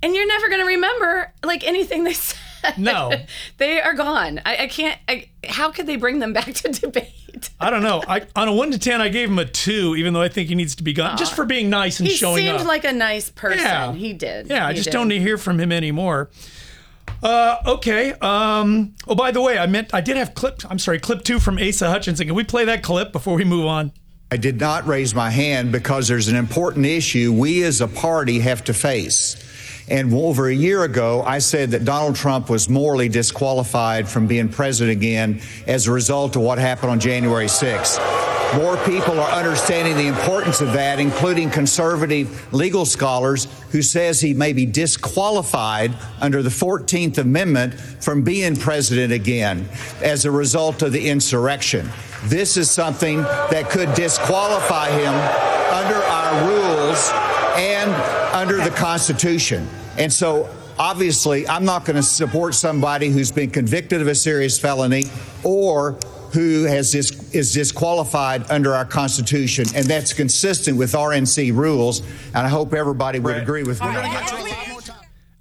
Speaker 5: and you're never gonna remember like anything they said.
Speaker 4: No.
Speaker 5: they are gone. I, I can't. I, how could they bring them back to debate?
Speaker 4: I don't know. I on a one to ten, I gave him a two, even though I think he needs to be gone, just for being nice and
Speaker 5: He
Speaker 4: showing up.
Speaker 5: He seemed like a nice person.
Speaker 4: Yeah.
Speaker 5: He did.
Speaker 4: Yeah, I just
Speaker 5: did.
Speaker 4: don't hear from him anymore. Uh, okay. Um, oh, by the way, I meant I did have clip. I'm sorry, clip two from Asa Hutchinson. Can we play that clip before we move on?
Speaker 10: I did not raise my hand because there's an important issue we as a party have to face. And over a year ago, I said that Donald Trump was morally disqualified from being president again as a result of what happened on January 6th. More people are understanding the importance of that, including conservative legal scholars who says he may be disqualified under the 14th Amendment from being president again as a result of the insurrection. This is something that could disqualify him under our rules and under the Constitution. And so, obviously, I'm not going to support somebody who's been convicted of a serious felony or who has dis- is disqualified under our Constitution, and that's consistent with RNC rules. And I hope everybody would agree with me.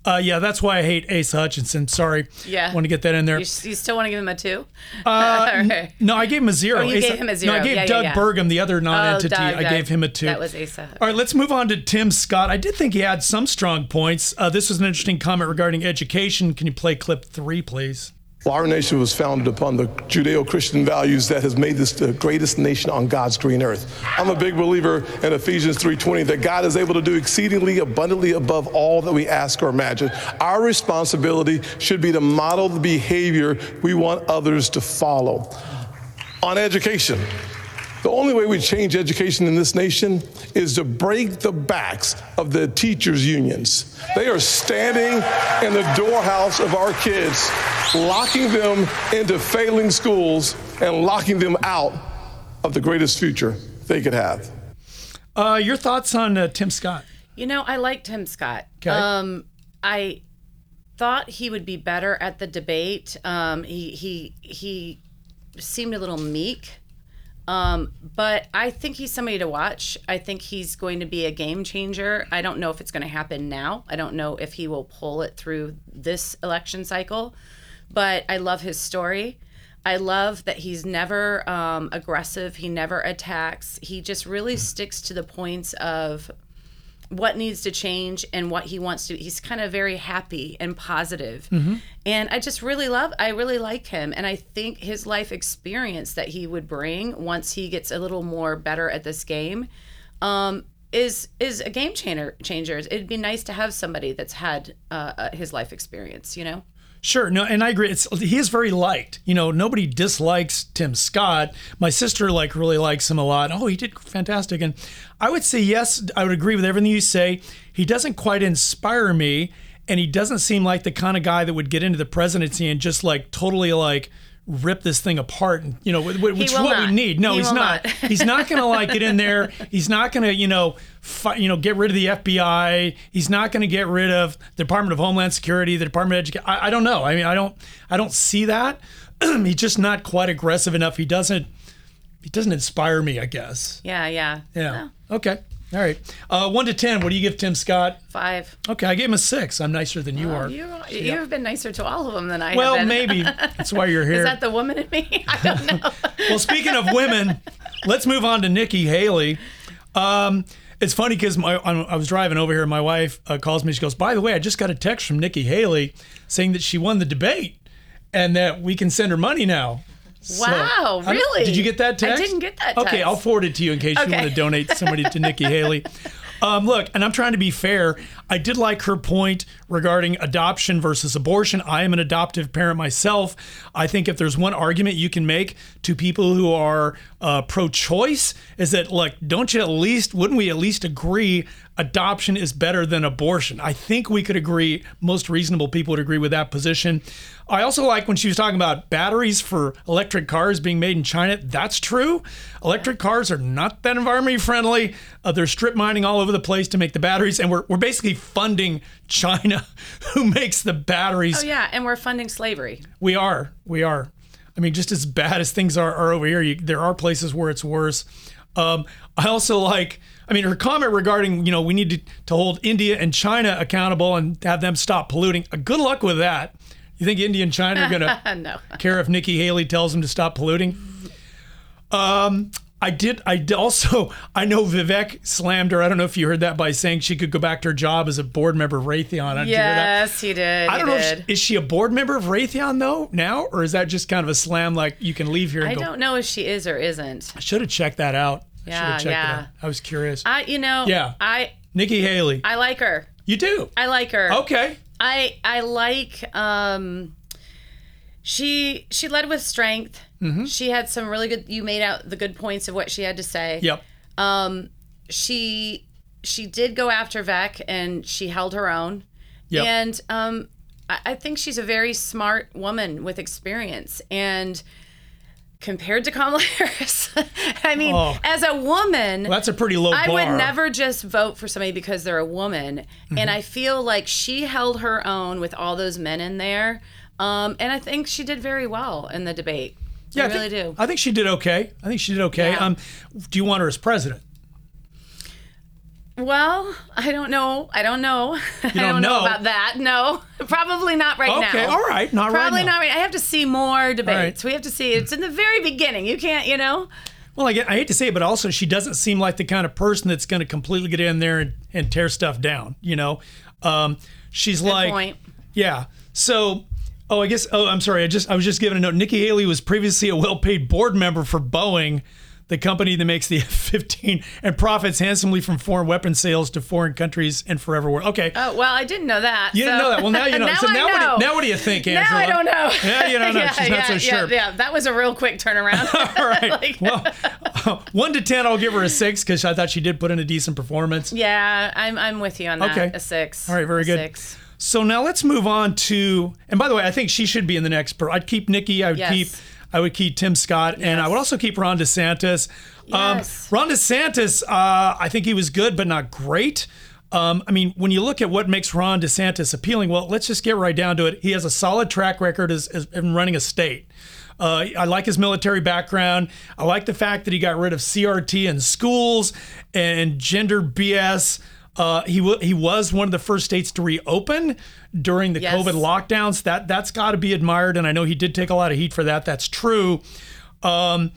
Speaker 4: Uh, yeah, that's why I hate Asa Hutchinson. Sorry.
Speaker 5: Yeah.
Speaker 4: Want to get that in there?
Speaker 5: You, you still want to give him a two?
Speaker 4: Uh,
Speaker 5: right.
Speaker 4: No, I gave him a zero.
Speaker 5: Oh, you
Speaker 4: Asa-
Speaker 5: gave him a zero.
Speaker 4: No, I gave
Speaker 5: Yeah, yeah,
Speaker 4: Doug
Speaker 5: yeah.
Speaker 4: Burgum, the other non-entity,
Speaker 5: Oh, Doug,
Speaker 4: I gave him a two.
Speaker 5: That was Asa.
Speaker 4: All right, let's move on to Tim Scott. I did think he had some strong points. Uh, this was an interesting comment regarding education. Can you play clip three, please?
Speaker 11: Well, our nation was founded upon the Judeo Christian values that has made this the greatest nation on God's green earth. I'm a big believer in Ephesians 3:20 that God is able to do exceedingly abundantly above all that we ask or imagine. Our responsibility should be to model the behavior we want others to follow. On education, the only way we change education in this nation is to break the backs of the teachers' unions. They are standing in the doorhouse of our kids, locking them into failing schools and locking them out of the greatest future they could have.
Speaker 4: Uh, your thoughts on uh, Tim Scott?
Speaker 5: You know, I like Tim Scott.
Speaker 4: 'Kay.
Speaker 5: Um, I thought he would be better at the debate. Um, he he he seemed a little meek. Um, but I think he's somebody to watch. I think he's going to be a game changer. I don't know if it's going to happen now. I don't know if he will pull it through this election cycle. But I love his story. I love that he's never um, aggressive. He never attacks. He just really sticks to the points of what needs to change and what he wants to he's kind of very happy and positive. positive and i just really love i really like him and i think his life experience that he would bring once he gets a little more better at this game um is is a game changer. Changer. It'd be nice to have somebody that's had uh, uh, his life experience. You know.
Speaker 4: Sure, no, and I agree. It's he is very liked. You know, nobody dislikes Tim Scott. My sister like really likes him a lot. Oh, he did fantastic, and I would say yes. I would agree with everything you say. He doesn't quite inspire me, and he doesn't seem like the kind of guy that would get into the presidency and just like totally like rip this thing apart and you know wh- wh- which is what
Speaker 5: not.
Speaker 4: we need. No
Speaker 5: He
Speaker 4: he's not,
Speaker 5: not.
Speaker 4: he's not gonna like get in there. He's not gonna you know fi- you know get rid of the fbi he's not gonna get rid of the department of homeland security the department of education I, I don't know. I mean i don't i don't see that. He's just not quite aggressive enough. He doesn't he doesn't inspire me i guess.
Speaker 5: Yeah. Yeah.
Speaker 4: yeah. Okay all right uh, one to ten what do you give tim scott
Speaker 5: Five.
Speaker 4: okay i gave him a six i'm nicer than you
Speaker 5: Oh,
Speaker 4: are
Speaker 5: you you've been nicer to all of them than I
Speaker 4: well
Speaker 5: have
Speaker 4: maybe that's why you're here
Speaker 5: Is that the woman in me? I don't know.
Speaker 4: well, speaking of women, let's move on to Nikki Haley. Um, it's funny because I I was driving over here, and my wife uh, calls me. She goes, "By the way, I just got a text from Nikki Haley saying that she won the debate and that we can send her money now." So,
Speaker 5: Wow,
Speaker 4: don't-
Speaker 5: really?
Speaker 4: Did you get that text?
Speaker 5: I didn't get that text. Okay.
Speaker 4: I'll forward it to you in case you want to donate somebody to Nikki Haley. Um, look, and I'm trying to be fair. I did like her point regarding adoption versus abortion. I am an adoptive parent myself. I think if there's one argument you can make to people who are uh, pro-choice, is that look, don't you at least, wouldn't we at least agree adoption is better than abortion? I think we could agree. Most reasonable people would agree with that position. I also like when she was talking about batteries for electric cars being made in China. That's true. Electric cars are not that environmentally friendly. Uh, they're strip mining all over the place to make the batteries, and we're, we're basically funding China, who makes the batteries.
Speaker 5: Oh yeah, and we're funding slavery.
Speaker 4: We are. We are. I mean, just as bad as things are, are over here, you, there are places where it's worse. Um, I also like, I mean, her comment regarding, you know, we need to, to hold India and China accountable and have them stop polluting. Uh, good luck with that. You think India and China are going to
Speaker 5: no.
Speaker 4: care if Nikki Haley tells them to stop polluting? Um, I did. I also. I know Vivek slammed her. I don't know if you heard that by saying she could go back to her job as a board member of Raytheon. Did you hear that?
Speaker 5: Yes, he did.
Speaker 4: I don't
Speaker 5: he
Speaker 4: know.
Speaker 5: did.
Speaker 4: If she, is she a board member of Raytheon though now, or is that just kind of a slam like you can leave here and
Speaker 5: I
Speaker 4: go?
Speaker 5: don't know if she is or isn't.
Speaker 4: I should have checked that out. I
Speaker 5: Yeah,
Speaker 4: have checked
Speaker 5: yeah.
Speaker 4: it out. I was curious.
Speaker 5: I, you know,
Speaker 4: Yeah.
Speaker 5: I,
Speaker 4: Nikki Haley.
Speaker 5: I like her.
Speaker 4: you do.
Speaker 5: I like her.
Speaker 4: Okay.
Speaker 5: I, I like. Um, she, she led with strength.
Speaker 4: Mm-hmm.
Speaker 5: She had some really good. You made out the good points of what she had to say.
Speaker 4: Yep.
Speaker 5: Um, she, she did go after Vec, and she held her own.
Speaker 4: Yep.
Speaker 5: And um, I, I think she's a very smart woman with experience. And compared to Kamala Harris, I mean,
Speaker 4: Oh.
Speaker 5: as a woman,
Speaker 4: Well, that's a pretty low
Speaker 5: I
Speaker 4: bar.
Speaker 5: would never just vote for somebody because they're a woman.
Speaker 4: Mm-hmm.
Speaker 5: And I feel like she held her own with all those men in there. Um, and I think she did very well in the debate.
Speaker 4: Yeah,
Speaker 5: I,
Speaker 4: I
Speaker 5: really
Speaker 4: think,
Speaker 5: do.
Speaker 4: I think she did okay. I think she did okay.
Speaker 5: Yeah.
Speaker 4: Um, do you want her as president?
Speaker 5: Well, I don't know. I don't know. I
Speaker 4: don't
Speaker 5: don't know
Speaker 4: know?
Speaker 5: about that. No, probably not right now.
Speaker 4: Okay, all right, not right now.
Speaker 5: probably not right. I have to see more debates.
Speaker 4: right.
Speaker 5: We have to see. It's in the very beginning. You can't, you know.
Speaker 4: Well, I, get, I hate to say it, but also she doesn't seem like the kind of person that's going to completely get in there and, and tear stuff down. You know, um, she's like,
Speaker 5: point.
Speaker 4: yeah. So, oh, I guess. Oh, I'm sorry. I just I was just giving a note. Nikki Haley was previously a well-paid board member for Boeing, the company that makes the F-15 and profits handsomely from foreign weapon sales to foreign countries and forever war. Okay.
Speaker 5: Oh well, I didn't know that.
Speaker 4: You didn't know that. Well, now you know.
Speaker 5: now
Speaker 4: so now,
Speaker 5: know.
Speaker 4: What do, now what do you think, Angela?
Speaker 5: Now I don't know.
Speaker 4: Yeah, you don't know.
Speaker 5: yeah,
Speaker 4: She's not so
Speaker 5: yeah,
Speaker 4: sure.
Speaker 5: Yeah, that was a real quick turnaround.
Speaker 4: All right.
Speaker 5: Like-
Speaker 4: well, one to ten, I'll give her a six because I thought she did put in a decent performance.
Speaker 5: yeah, I'm I'm with you on that.
Speaker 4: Okay.
Speaker 5: A six.
Speaker 4: All right, very good.
Speaker 5: Six.
Speaker 4: So now let's move on to. And by the way, I think she should be in the next. Per- I'd keep Nikki. I would
Speaker 5: Yes.
Speaker 4: keep. I would keep Tim Scott, and I would also keep Ron DeSantis.
Speaker 5: Yes.
Speaker 4: Um, Ron DeSantis, uh, I think he was good, but not great. Um, I mean, when you look at what makes Ron DeSantis appealing, well, let's just get right down to it. He has a solid track record as, as in running a state. Uh, I like his military background. I like the fact that he got rid of CRT in schools and gender BS. Uh, he w- he was one of the first states to reopen during the
Speaker 5: Yes.
Speaker 4: COVID lockdowns. That that's got to be admired, and I know he did take a lot of heat for that. That's true. Um,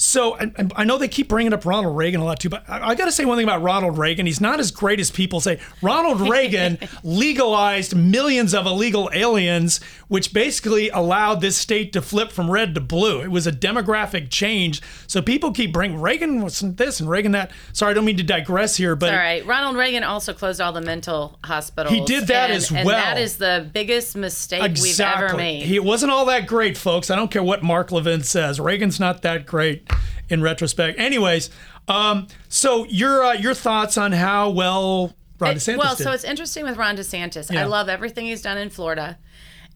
Speaker 4: So and, and I know they keep bringing up Ronald Reagan a lot too, but I, I got to say one thing about Ronald Reagan. He's not as great as people say. Ronald Reagan legalized millions of illegal aliens, which basically allowed this state to flip from red to blue. It was a demographic change. So people keep bringing Reagan was this and Reagan that. Sorry, I don't mean to digress here, but
Speaker 5: All right. Ronald Reagan also closed all the mental hospitals.
Speaker 4: He did that
Speaker 5: and-
Speaker 4: as
Speaker 5: and
Speaker 4: well.
Speaker 5: that is the biggest mistake we've ever made.
Speaker 4: He wasn't all that great, folks. I don't care what Mark Levin says. Reagan's not that great in retrospect. Anyways, um, so your uh, your thoughts on how well Ron
Speaker 5: It-
Speaker 4: DeSantis
Speaker 5: well,
Speaker 4: did?
Speaker 5: so it's interesting with Ron DeSantis.
Speaker 4: Yeah.
Speaker 5: I love everything he's done in Florida.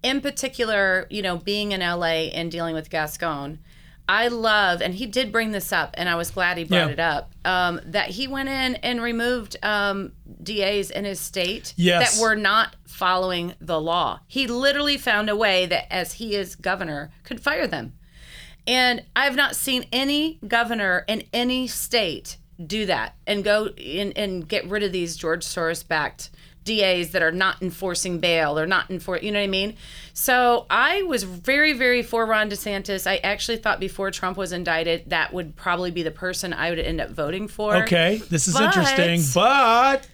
Speaker 5: In particular, you know, being in LA and dealing with Gascon. I love, and he did bring this up, and I was glad he brought
Speaker 4: Yeah.
Speaker 5: it up, um, that he went in and removed um, DAs in his state
Speaker 4: Yes.
Speaker 5: that were not following the law. He literally found a way that, as he is governor, could fire them. And I've not seen any governor in any state do that and go in and get rid of these George Soros backed DAs that are not enforcing bail or not enfor you know what I mean? So I was very, very for Ron DeSantis. I actually thought before Trump was indicted, that would probably be the person I would end up voting for.
Speaker 4: okay, this is
Speaker 5: But
Speaker 4: interesting, but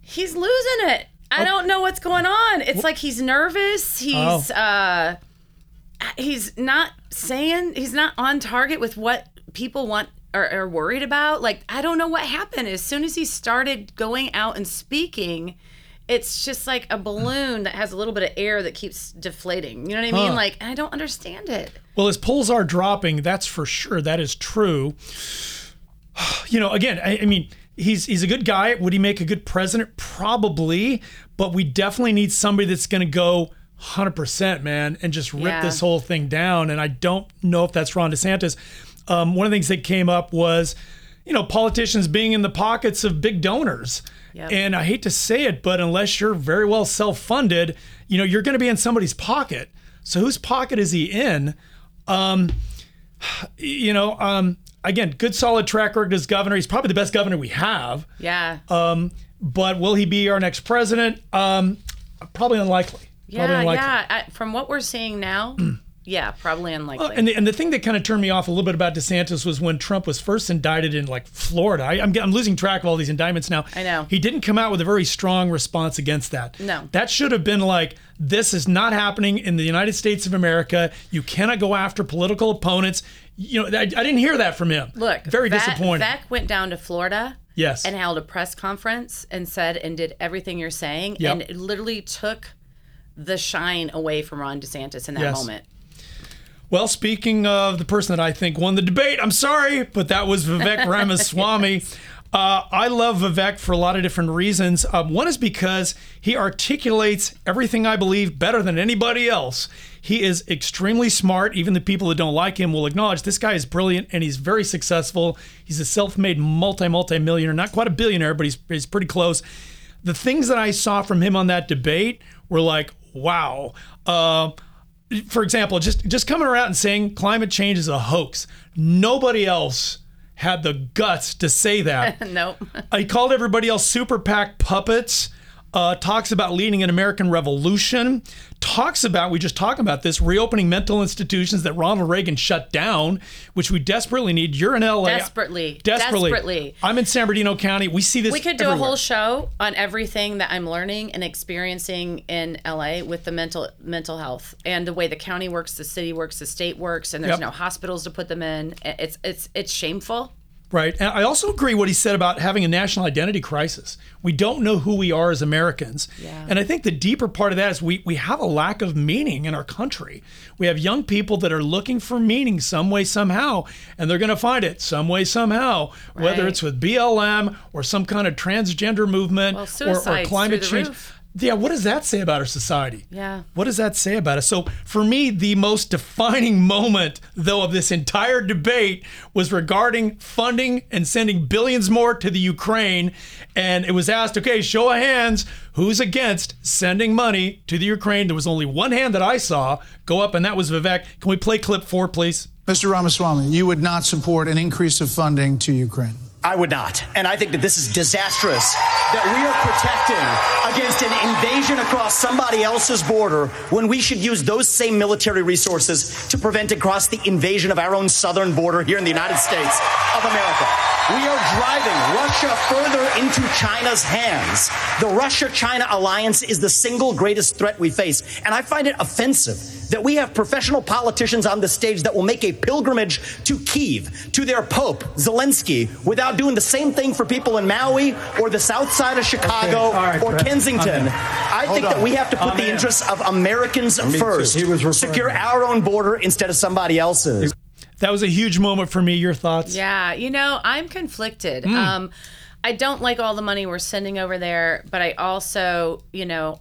Speaker 5: He's losing it. I don't know what's going on. It's like he's nervous. He's
Speaker 4: Oh.
Speaker 5: uh he's not saying he's not on target with what people want or are worried about. Like I don't know what happened. As soon as he started going out and speaking, it's just like a balloon that has a little bit of air that keeps deflating. You know what I mean?
Speaker 4: Huh.
Speaker 5: Like I don't understand it.
Speaker 4: Well, as polls are dropping, that's for sure. That is true. You know, again, I, I mean, he's he's a good guy. Would he make a good president? Probably, but we definitely need somebody that's going to go 100%, man, and just rip
Speaker 5: Yeah.
Speaker 4: this whole thing down. And I don't know if that's Ron DeSantis. Um, one of the things that came up was, you know, politicians being in the pockets of big donors.
Speaker 5: Yep.
Speaker 4: And I hate to say it, but unless you're very well self-funded, you know, you're going to be in somebody's pocket. So whose pocket is he in? Um, you know, um, again, good solid track record as governor. He's probably the best governor we have.
Speaker 5: Yeah.
Speaker 4: Um, but will he be our next president? Um, probably unlikely.
Speaker 5: Yeah, yeah. I, from what we're seeing now, yeah, probably unlikely.
Speaker 4: Well, and the, and the thing that kind of turned me off a little bit about DeSantis was when Trump was first indicted in like Florida. I, I'm, I'm losing track of all these indictments now.
Speaker 5: I know.
Speaker 4: He didn't come out with a very strong response against that.
Speaker 5: No.
Speaker 4: That should have been like, this is not happening in the United States of America. You cannot go after political opponents. You know, I, I didn't hear that from him.
Speaker 5: Look,
Speaker 4: very
Speaker 5: Vec-
Speaker 4: disappointing.
Speaker 5: Vec went down to Florida.
Speaker 4: Yes.
Speaker 5: And held a press conference and said and did everything you're saying,
Speaker 4: Yep.
Speaker 5: and it literally took the shine away from Ron DeSantis in that
Speaker 4: Yes.
Speaker 5: moment.
Speaker 4: Well, speaking of the person that I think won the debate, I'm sorry, but that was Vivek Ramaswamy. Uh, I love Vivek for a lot of different reasons. Um, one is because he articulates everything I believe better than anybody else. He is extremely smart. Even the people that don't like him will acknowledge this guy is brilliant and he's very successful. He's a self-made multi multi millionaire, not quite a billionaire, but he's he's pretty close. The things that I saw from him on that debate were like, wow. Uh, for example, just just coming around and saying climate change is a hoax. Nobody else had the guts to say that.
Speaker 5: nope.
Speaker 4: I called everybody else super PAC puppets. Uh, talks about leading an American revolution. Talks about we just talked about this reopening mental institutions that Ronald Reagan shut down, which we desperately need. You're in LA.
Speaker 5: Desperately.
Speaker 4: Desperately.
Speaker 5: Desperately.
Speaker 4: I'm in San Bernardino County. We see this.
Speaker 5: We could do
Speaker 4: everywhere.
Speaker 5: a whole show on everything that I'm learning and experiencing in LA with the mental mental health and the way the county works, the city works, the state works, and there's
Speaker 4: Yep.
Speaker 5: no hospitals to put them in. It's it's it's shameful.
Speaker 4: Right. And I also agree what he said about having a national identity crisis. We don't know who we are as Americans.
Speaker 5: Yeah.
Speaker 4: And I think the deeper part of that is we, we have a lack of meaning in our country. We have young people that are looking for meaning some way, somehow, and they're going to find it some way, somehow, whether it's with BLM or some kind of transgender movement
Speaker 5: Well,
Speaker 4: or, or climate change.
Speaker 5: roof.
Speaker 4: Yeah, what does that say about our society?
Speaker 5: Yeah.
Speaker 4: What does that say about us? So, for me, the most defining moment, though, of this entire debate was regarding funding and sending billions more to the Ukraine. And it was asked, okay, show of hands, who's against sending money to the Ukraine? There was only one hand that I saw go up, and that was Vivek. Can we play clip four, please?
Speaker 8: Mr. Ramaswamy, you would not support an increase of funding to Ukraine.
Speaker 9: I would not. And I think that this is disastrous that we are protecting against an invasion across somebody else's border when we should use those same military resources to prevent across the invasion of our own southern border here in the United States of America. We are driving Russia further into China's hands. The Russia China alliance is the single greatest threat we face. And I find it offensive that we have professional politicians on the stage that will make a pilgrimage to Kiev, to their Pope, Zelensky, without doing the same thing for people in Maui or the south side of Chicago
Speaker 6: Okay, all right,
Speaker 9: or
Speaker 6: Brett.
Speaker 9: Kensington.
Speaker 6: I'm in. Hold
Speaker 9: think that we have to put
Speaker 6: I'm
Speaker 9: the
Speaker 6: in.
Speaker 9: interests of Americans
Speaker 6: Me
Speaker 9: first.
Speaker 6: He was
Speaker 9: Secure our own border instead of somebody else's.
Speaker 4: That was a huge moment for me. Your thoughts?
Speaker 5: Yeah, you know, I'm conflicted.
Speaker 4: Mm.
Speaker 5: Um, I don't like all the money we're sending over there, but I also, you know,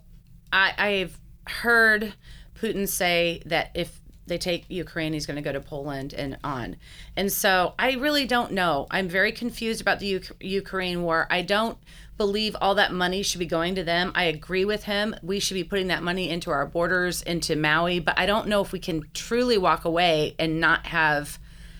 Speaker 5: I, I've heard Putin say that if they take Ukraine, he's going to go to Poland and on. And so I really don't know. I'm very confused about the Uk- Ukraine war. I don't believe all that money should be going to them. I agree with him. We should be putting that money into our borders, into Maui, but I don't know if we can truly walk away and not have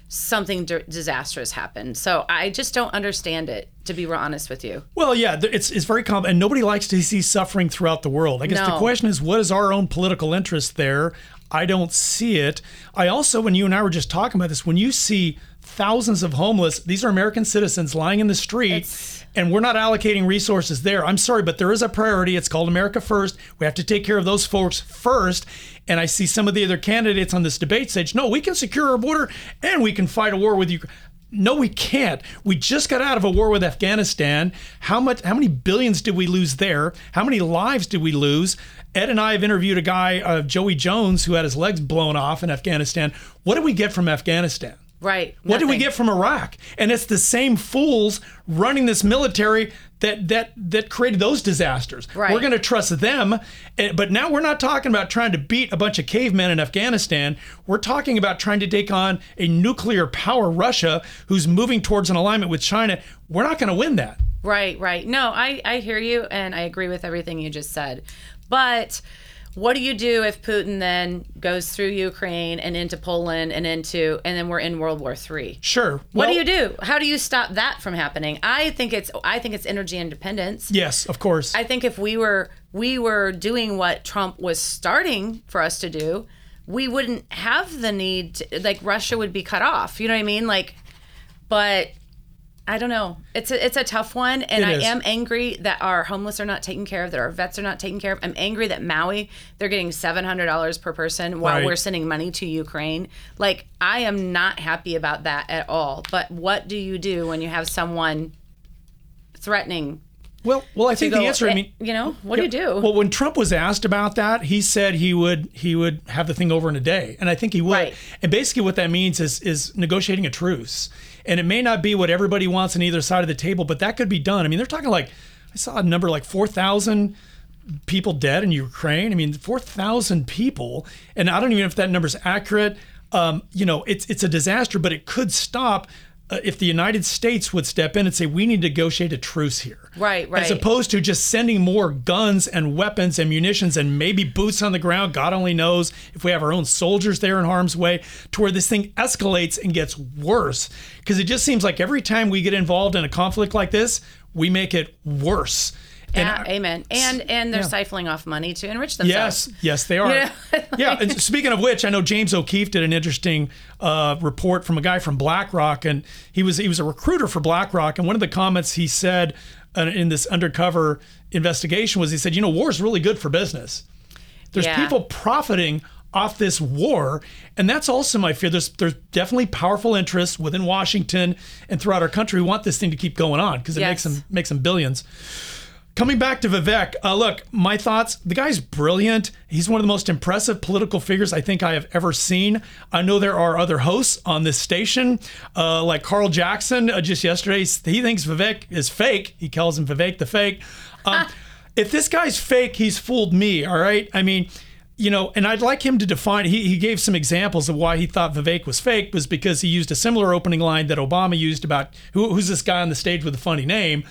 Speaker 5: something d- disastrous happen. So I just don't understand it, to be real honest with you.
Speaker 4: Well, yeah, it's it's very common, and nobody likes to see suffering throughout the world. I guess the question is, what is our own political interest there? I don't see it. I also, when you and I were just talking about this, when you see thousands of homeless, these are American citizens lying in the street, and we're not allocating resources there. I'm sorry, but there is a priority. It's called America First. We have to take care of those folks first. And I see some of the other candidates on this debate stage. No, we can secure our border and we can fight a war with Ukraine. No, we can't. We just got out of a war with Afghanistan. How much? How many billions did we lose there? How many lives did we lose? Ed and I have interviewed a guy, uh, Joey Jones, who had his legs blown off in Afghanistan. What did we get from Afghanistan?
Speaker 5: Right.
Speaker 4: What did we get from Iraq? And it's the same fools running this military that that that created those disasters.
Speaker 5: Right.
Speaker 4: We're going to trust them, eh, but now we're not talking about trying to beat a bunch of cavemen in Afghanistan. We're talking about trying to take on a nuclear power Russia who's moving towards an alignment with China. We're not going to win that.
Speaker 5: Right, right. No, I, I hear you and I agree with everything you just said. But what do you do if Putin then goes through Ukraine and into Poland and into and then we're in World War Three?
Speaker 4: Sure.
Speaker 5: What
Speaker 4: Well-
Speaker 5: do you do? How do you stop that from happening? I think it's I think it's energy independence.
Speaker 4: Yes, of course.
Speaker 5: I think if we were we were doing what Trump was starting for us to do, we wouldn't have the need to, like Russia would be cut off. You know what I mean? Like but I don't know. It's a it's a tough one and I am angry that our homeless are not taken care of, that our vets are not taken care of. I'm angry that Maui they're getting $700 per person while
Speaker 4: Right.
Speaker 5: we're sending money to Ukraine. Like I am not happy about that at all. But what do you do when you have someone threatening
Speaker 4: Well, well, I think
Speaker 5: go-
Speaker 4: the answer. I
Speaker 5: eh,
Speaker 4: mean,
Speaker 5: you know, what do you do?
Speaker 4: Well, when Trump was asked about that, he said he would he would have the thing over in a day, and I think he would.
Speaker 5: Right.
Speaker 4: And basically, what that means is is negotiating a truce, and it may not be what everybody wants on either side of the table, but that could be done. I mean, they're talking like I saw a number like four thousand people dead in Ukraine. I mean, four thousand people, and I don't even know if that number's accurate. Um, you know, it's it's a disaster, but it could stop. Uh, if the United States would step in and say we need to negotiate a truce here,
Speaker 5: Right, right.
Speaker 4: as opposed to just sending more guns and weapons and munitions and maybe boots on the ground. God only knows if we have our own soldiers there in harm's way, to where this thing escalates and gets worse. Because it just seems like every time we get involved in a conflict like this, we make it worse. And
Speaker 5: yeah,
Speaker 4: I-
Speaker 5: amen. And and they're
Speaker 4: Yeah.
Speaker 5: siphoning off money to enrich
Speaker 4: Yes,
Speaker 5: themselves.
Speaker 4: yes, yes, they are.
Speaker 5: Yeah.
Speaker 4: yeah. And speaking of which, I know James O'Keefe did an interesting uh, report from a guy from BlackRock, and he was he was a recruiter for BlackRock, and one of the comments he said uh, in this undercover investigation was he said, you know, war is really good for business. There's people profiting off this war, and that's also my fear. There's there's definitely powerful interests within Washington and throughout our country who want this thing to keep going on because it makes them makes them billions. Coming back to Vivek, uh, look, my thoughts. The guy's brilliant. He's one of the most impressive political figures I think I have ever seen. I know there are other hosts on this station, uh, like Carl Jackson. Uh, just yesterday, he thinks Vivek is fake. He calls him Vivek the fake. Um, if this guy's fake, he's fooled me. All right. I mean, you know, and I'd like him to define. He, he gave some examples of why he thought Vivek was fake was because he used a similar opening line that Obama used about who, who's this guy on the stage with a funny name.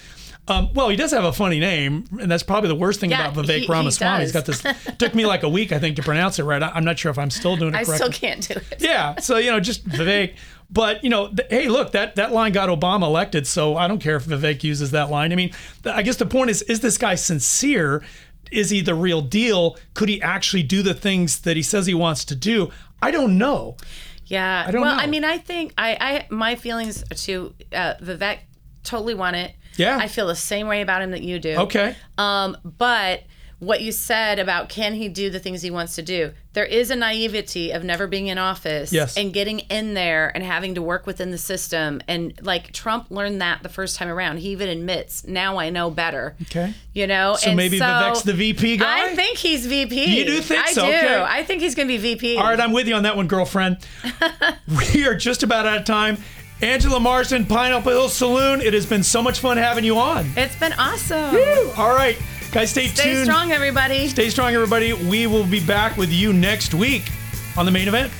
Speaker 4: Um, well, he does have a funny name, and that's probably the worst thing
Speaker 5: Yeah,
Speaker 4: about Vivek
Speaker 5: he- he
Speaker 4: Ramaswamy. He's got this. took me like a week, I think, to pronounce it right. I, I'm not sure if I'm still doing it
Speaker 5: I
Speaker 4: correctly.
Speaker 5: still can't do it.
Speaker 4: yeah. So you know, just Vivek. But you know, th- hey, look, that that line got Obama elected, so I don't care if Vivek uses that line. I mean, th- I guess the point is, is this guy sincere? Is he the real deal? Could he actually do the things that he says he wants to do? I don't know.
Speaker 5: Yeah.
Speaker 4: I don't
Speaker 5: well,
Speaker 4: know.
Speaker 5: I mean, I think I, I my feelings to uh, Vivek totally want it.
Speaker 4: Yeah.
Speaker 5: I feel the same way about him that you do.
Speaker 4: Okay.
Speaker 5: Um, but what you said about can he do the things he wants to do? There is a naivety of never being in office
Speaker 4: Yes.
Speaker 5: and getting in there and having to work within the system. And like Trump learned that the first time around. He even admits, now I know better.
Speaker 4: Okay.
Speaker 5: You know,
Speaker 4: So
Speaker 5: and
Speaker 4: maybe Vivek's the VP guy?
Speaker 5: I think he's VP.
Speaker 4: You do think
Speaker 5: I
Speaker 4: so?
Speaker 5: do.
Speaker 4: Okay.
Speaker 5: I think he's going to be VP.
Speaker 4: All right, I'm with you on that one, girlfriend. we are just about out of time. Angela Marston, Pineapple Hill Saloon. It has been so much fun having you on.
Speaker 5: It's been awesome.
Speaker 4: All right, guys, stay,
Speaker 5: Stay
Speaker 4: tuned.
Speaker 5: Stay strong, everybody.
Speaker 4: Stay strong, everybody. We will be back with you next week on the main event.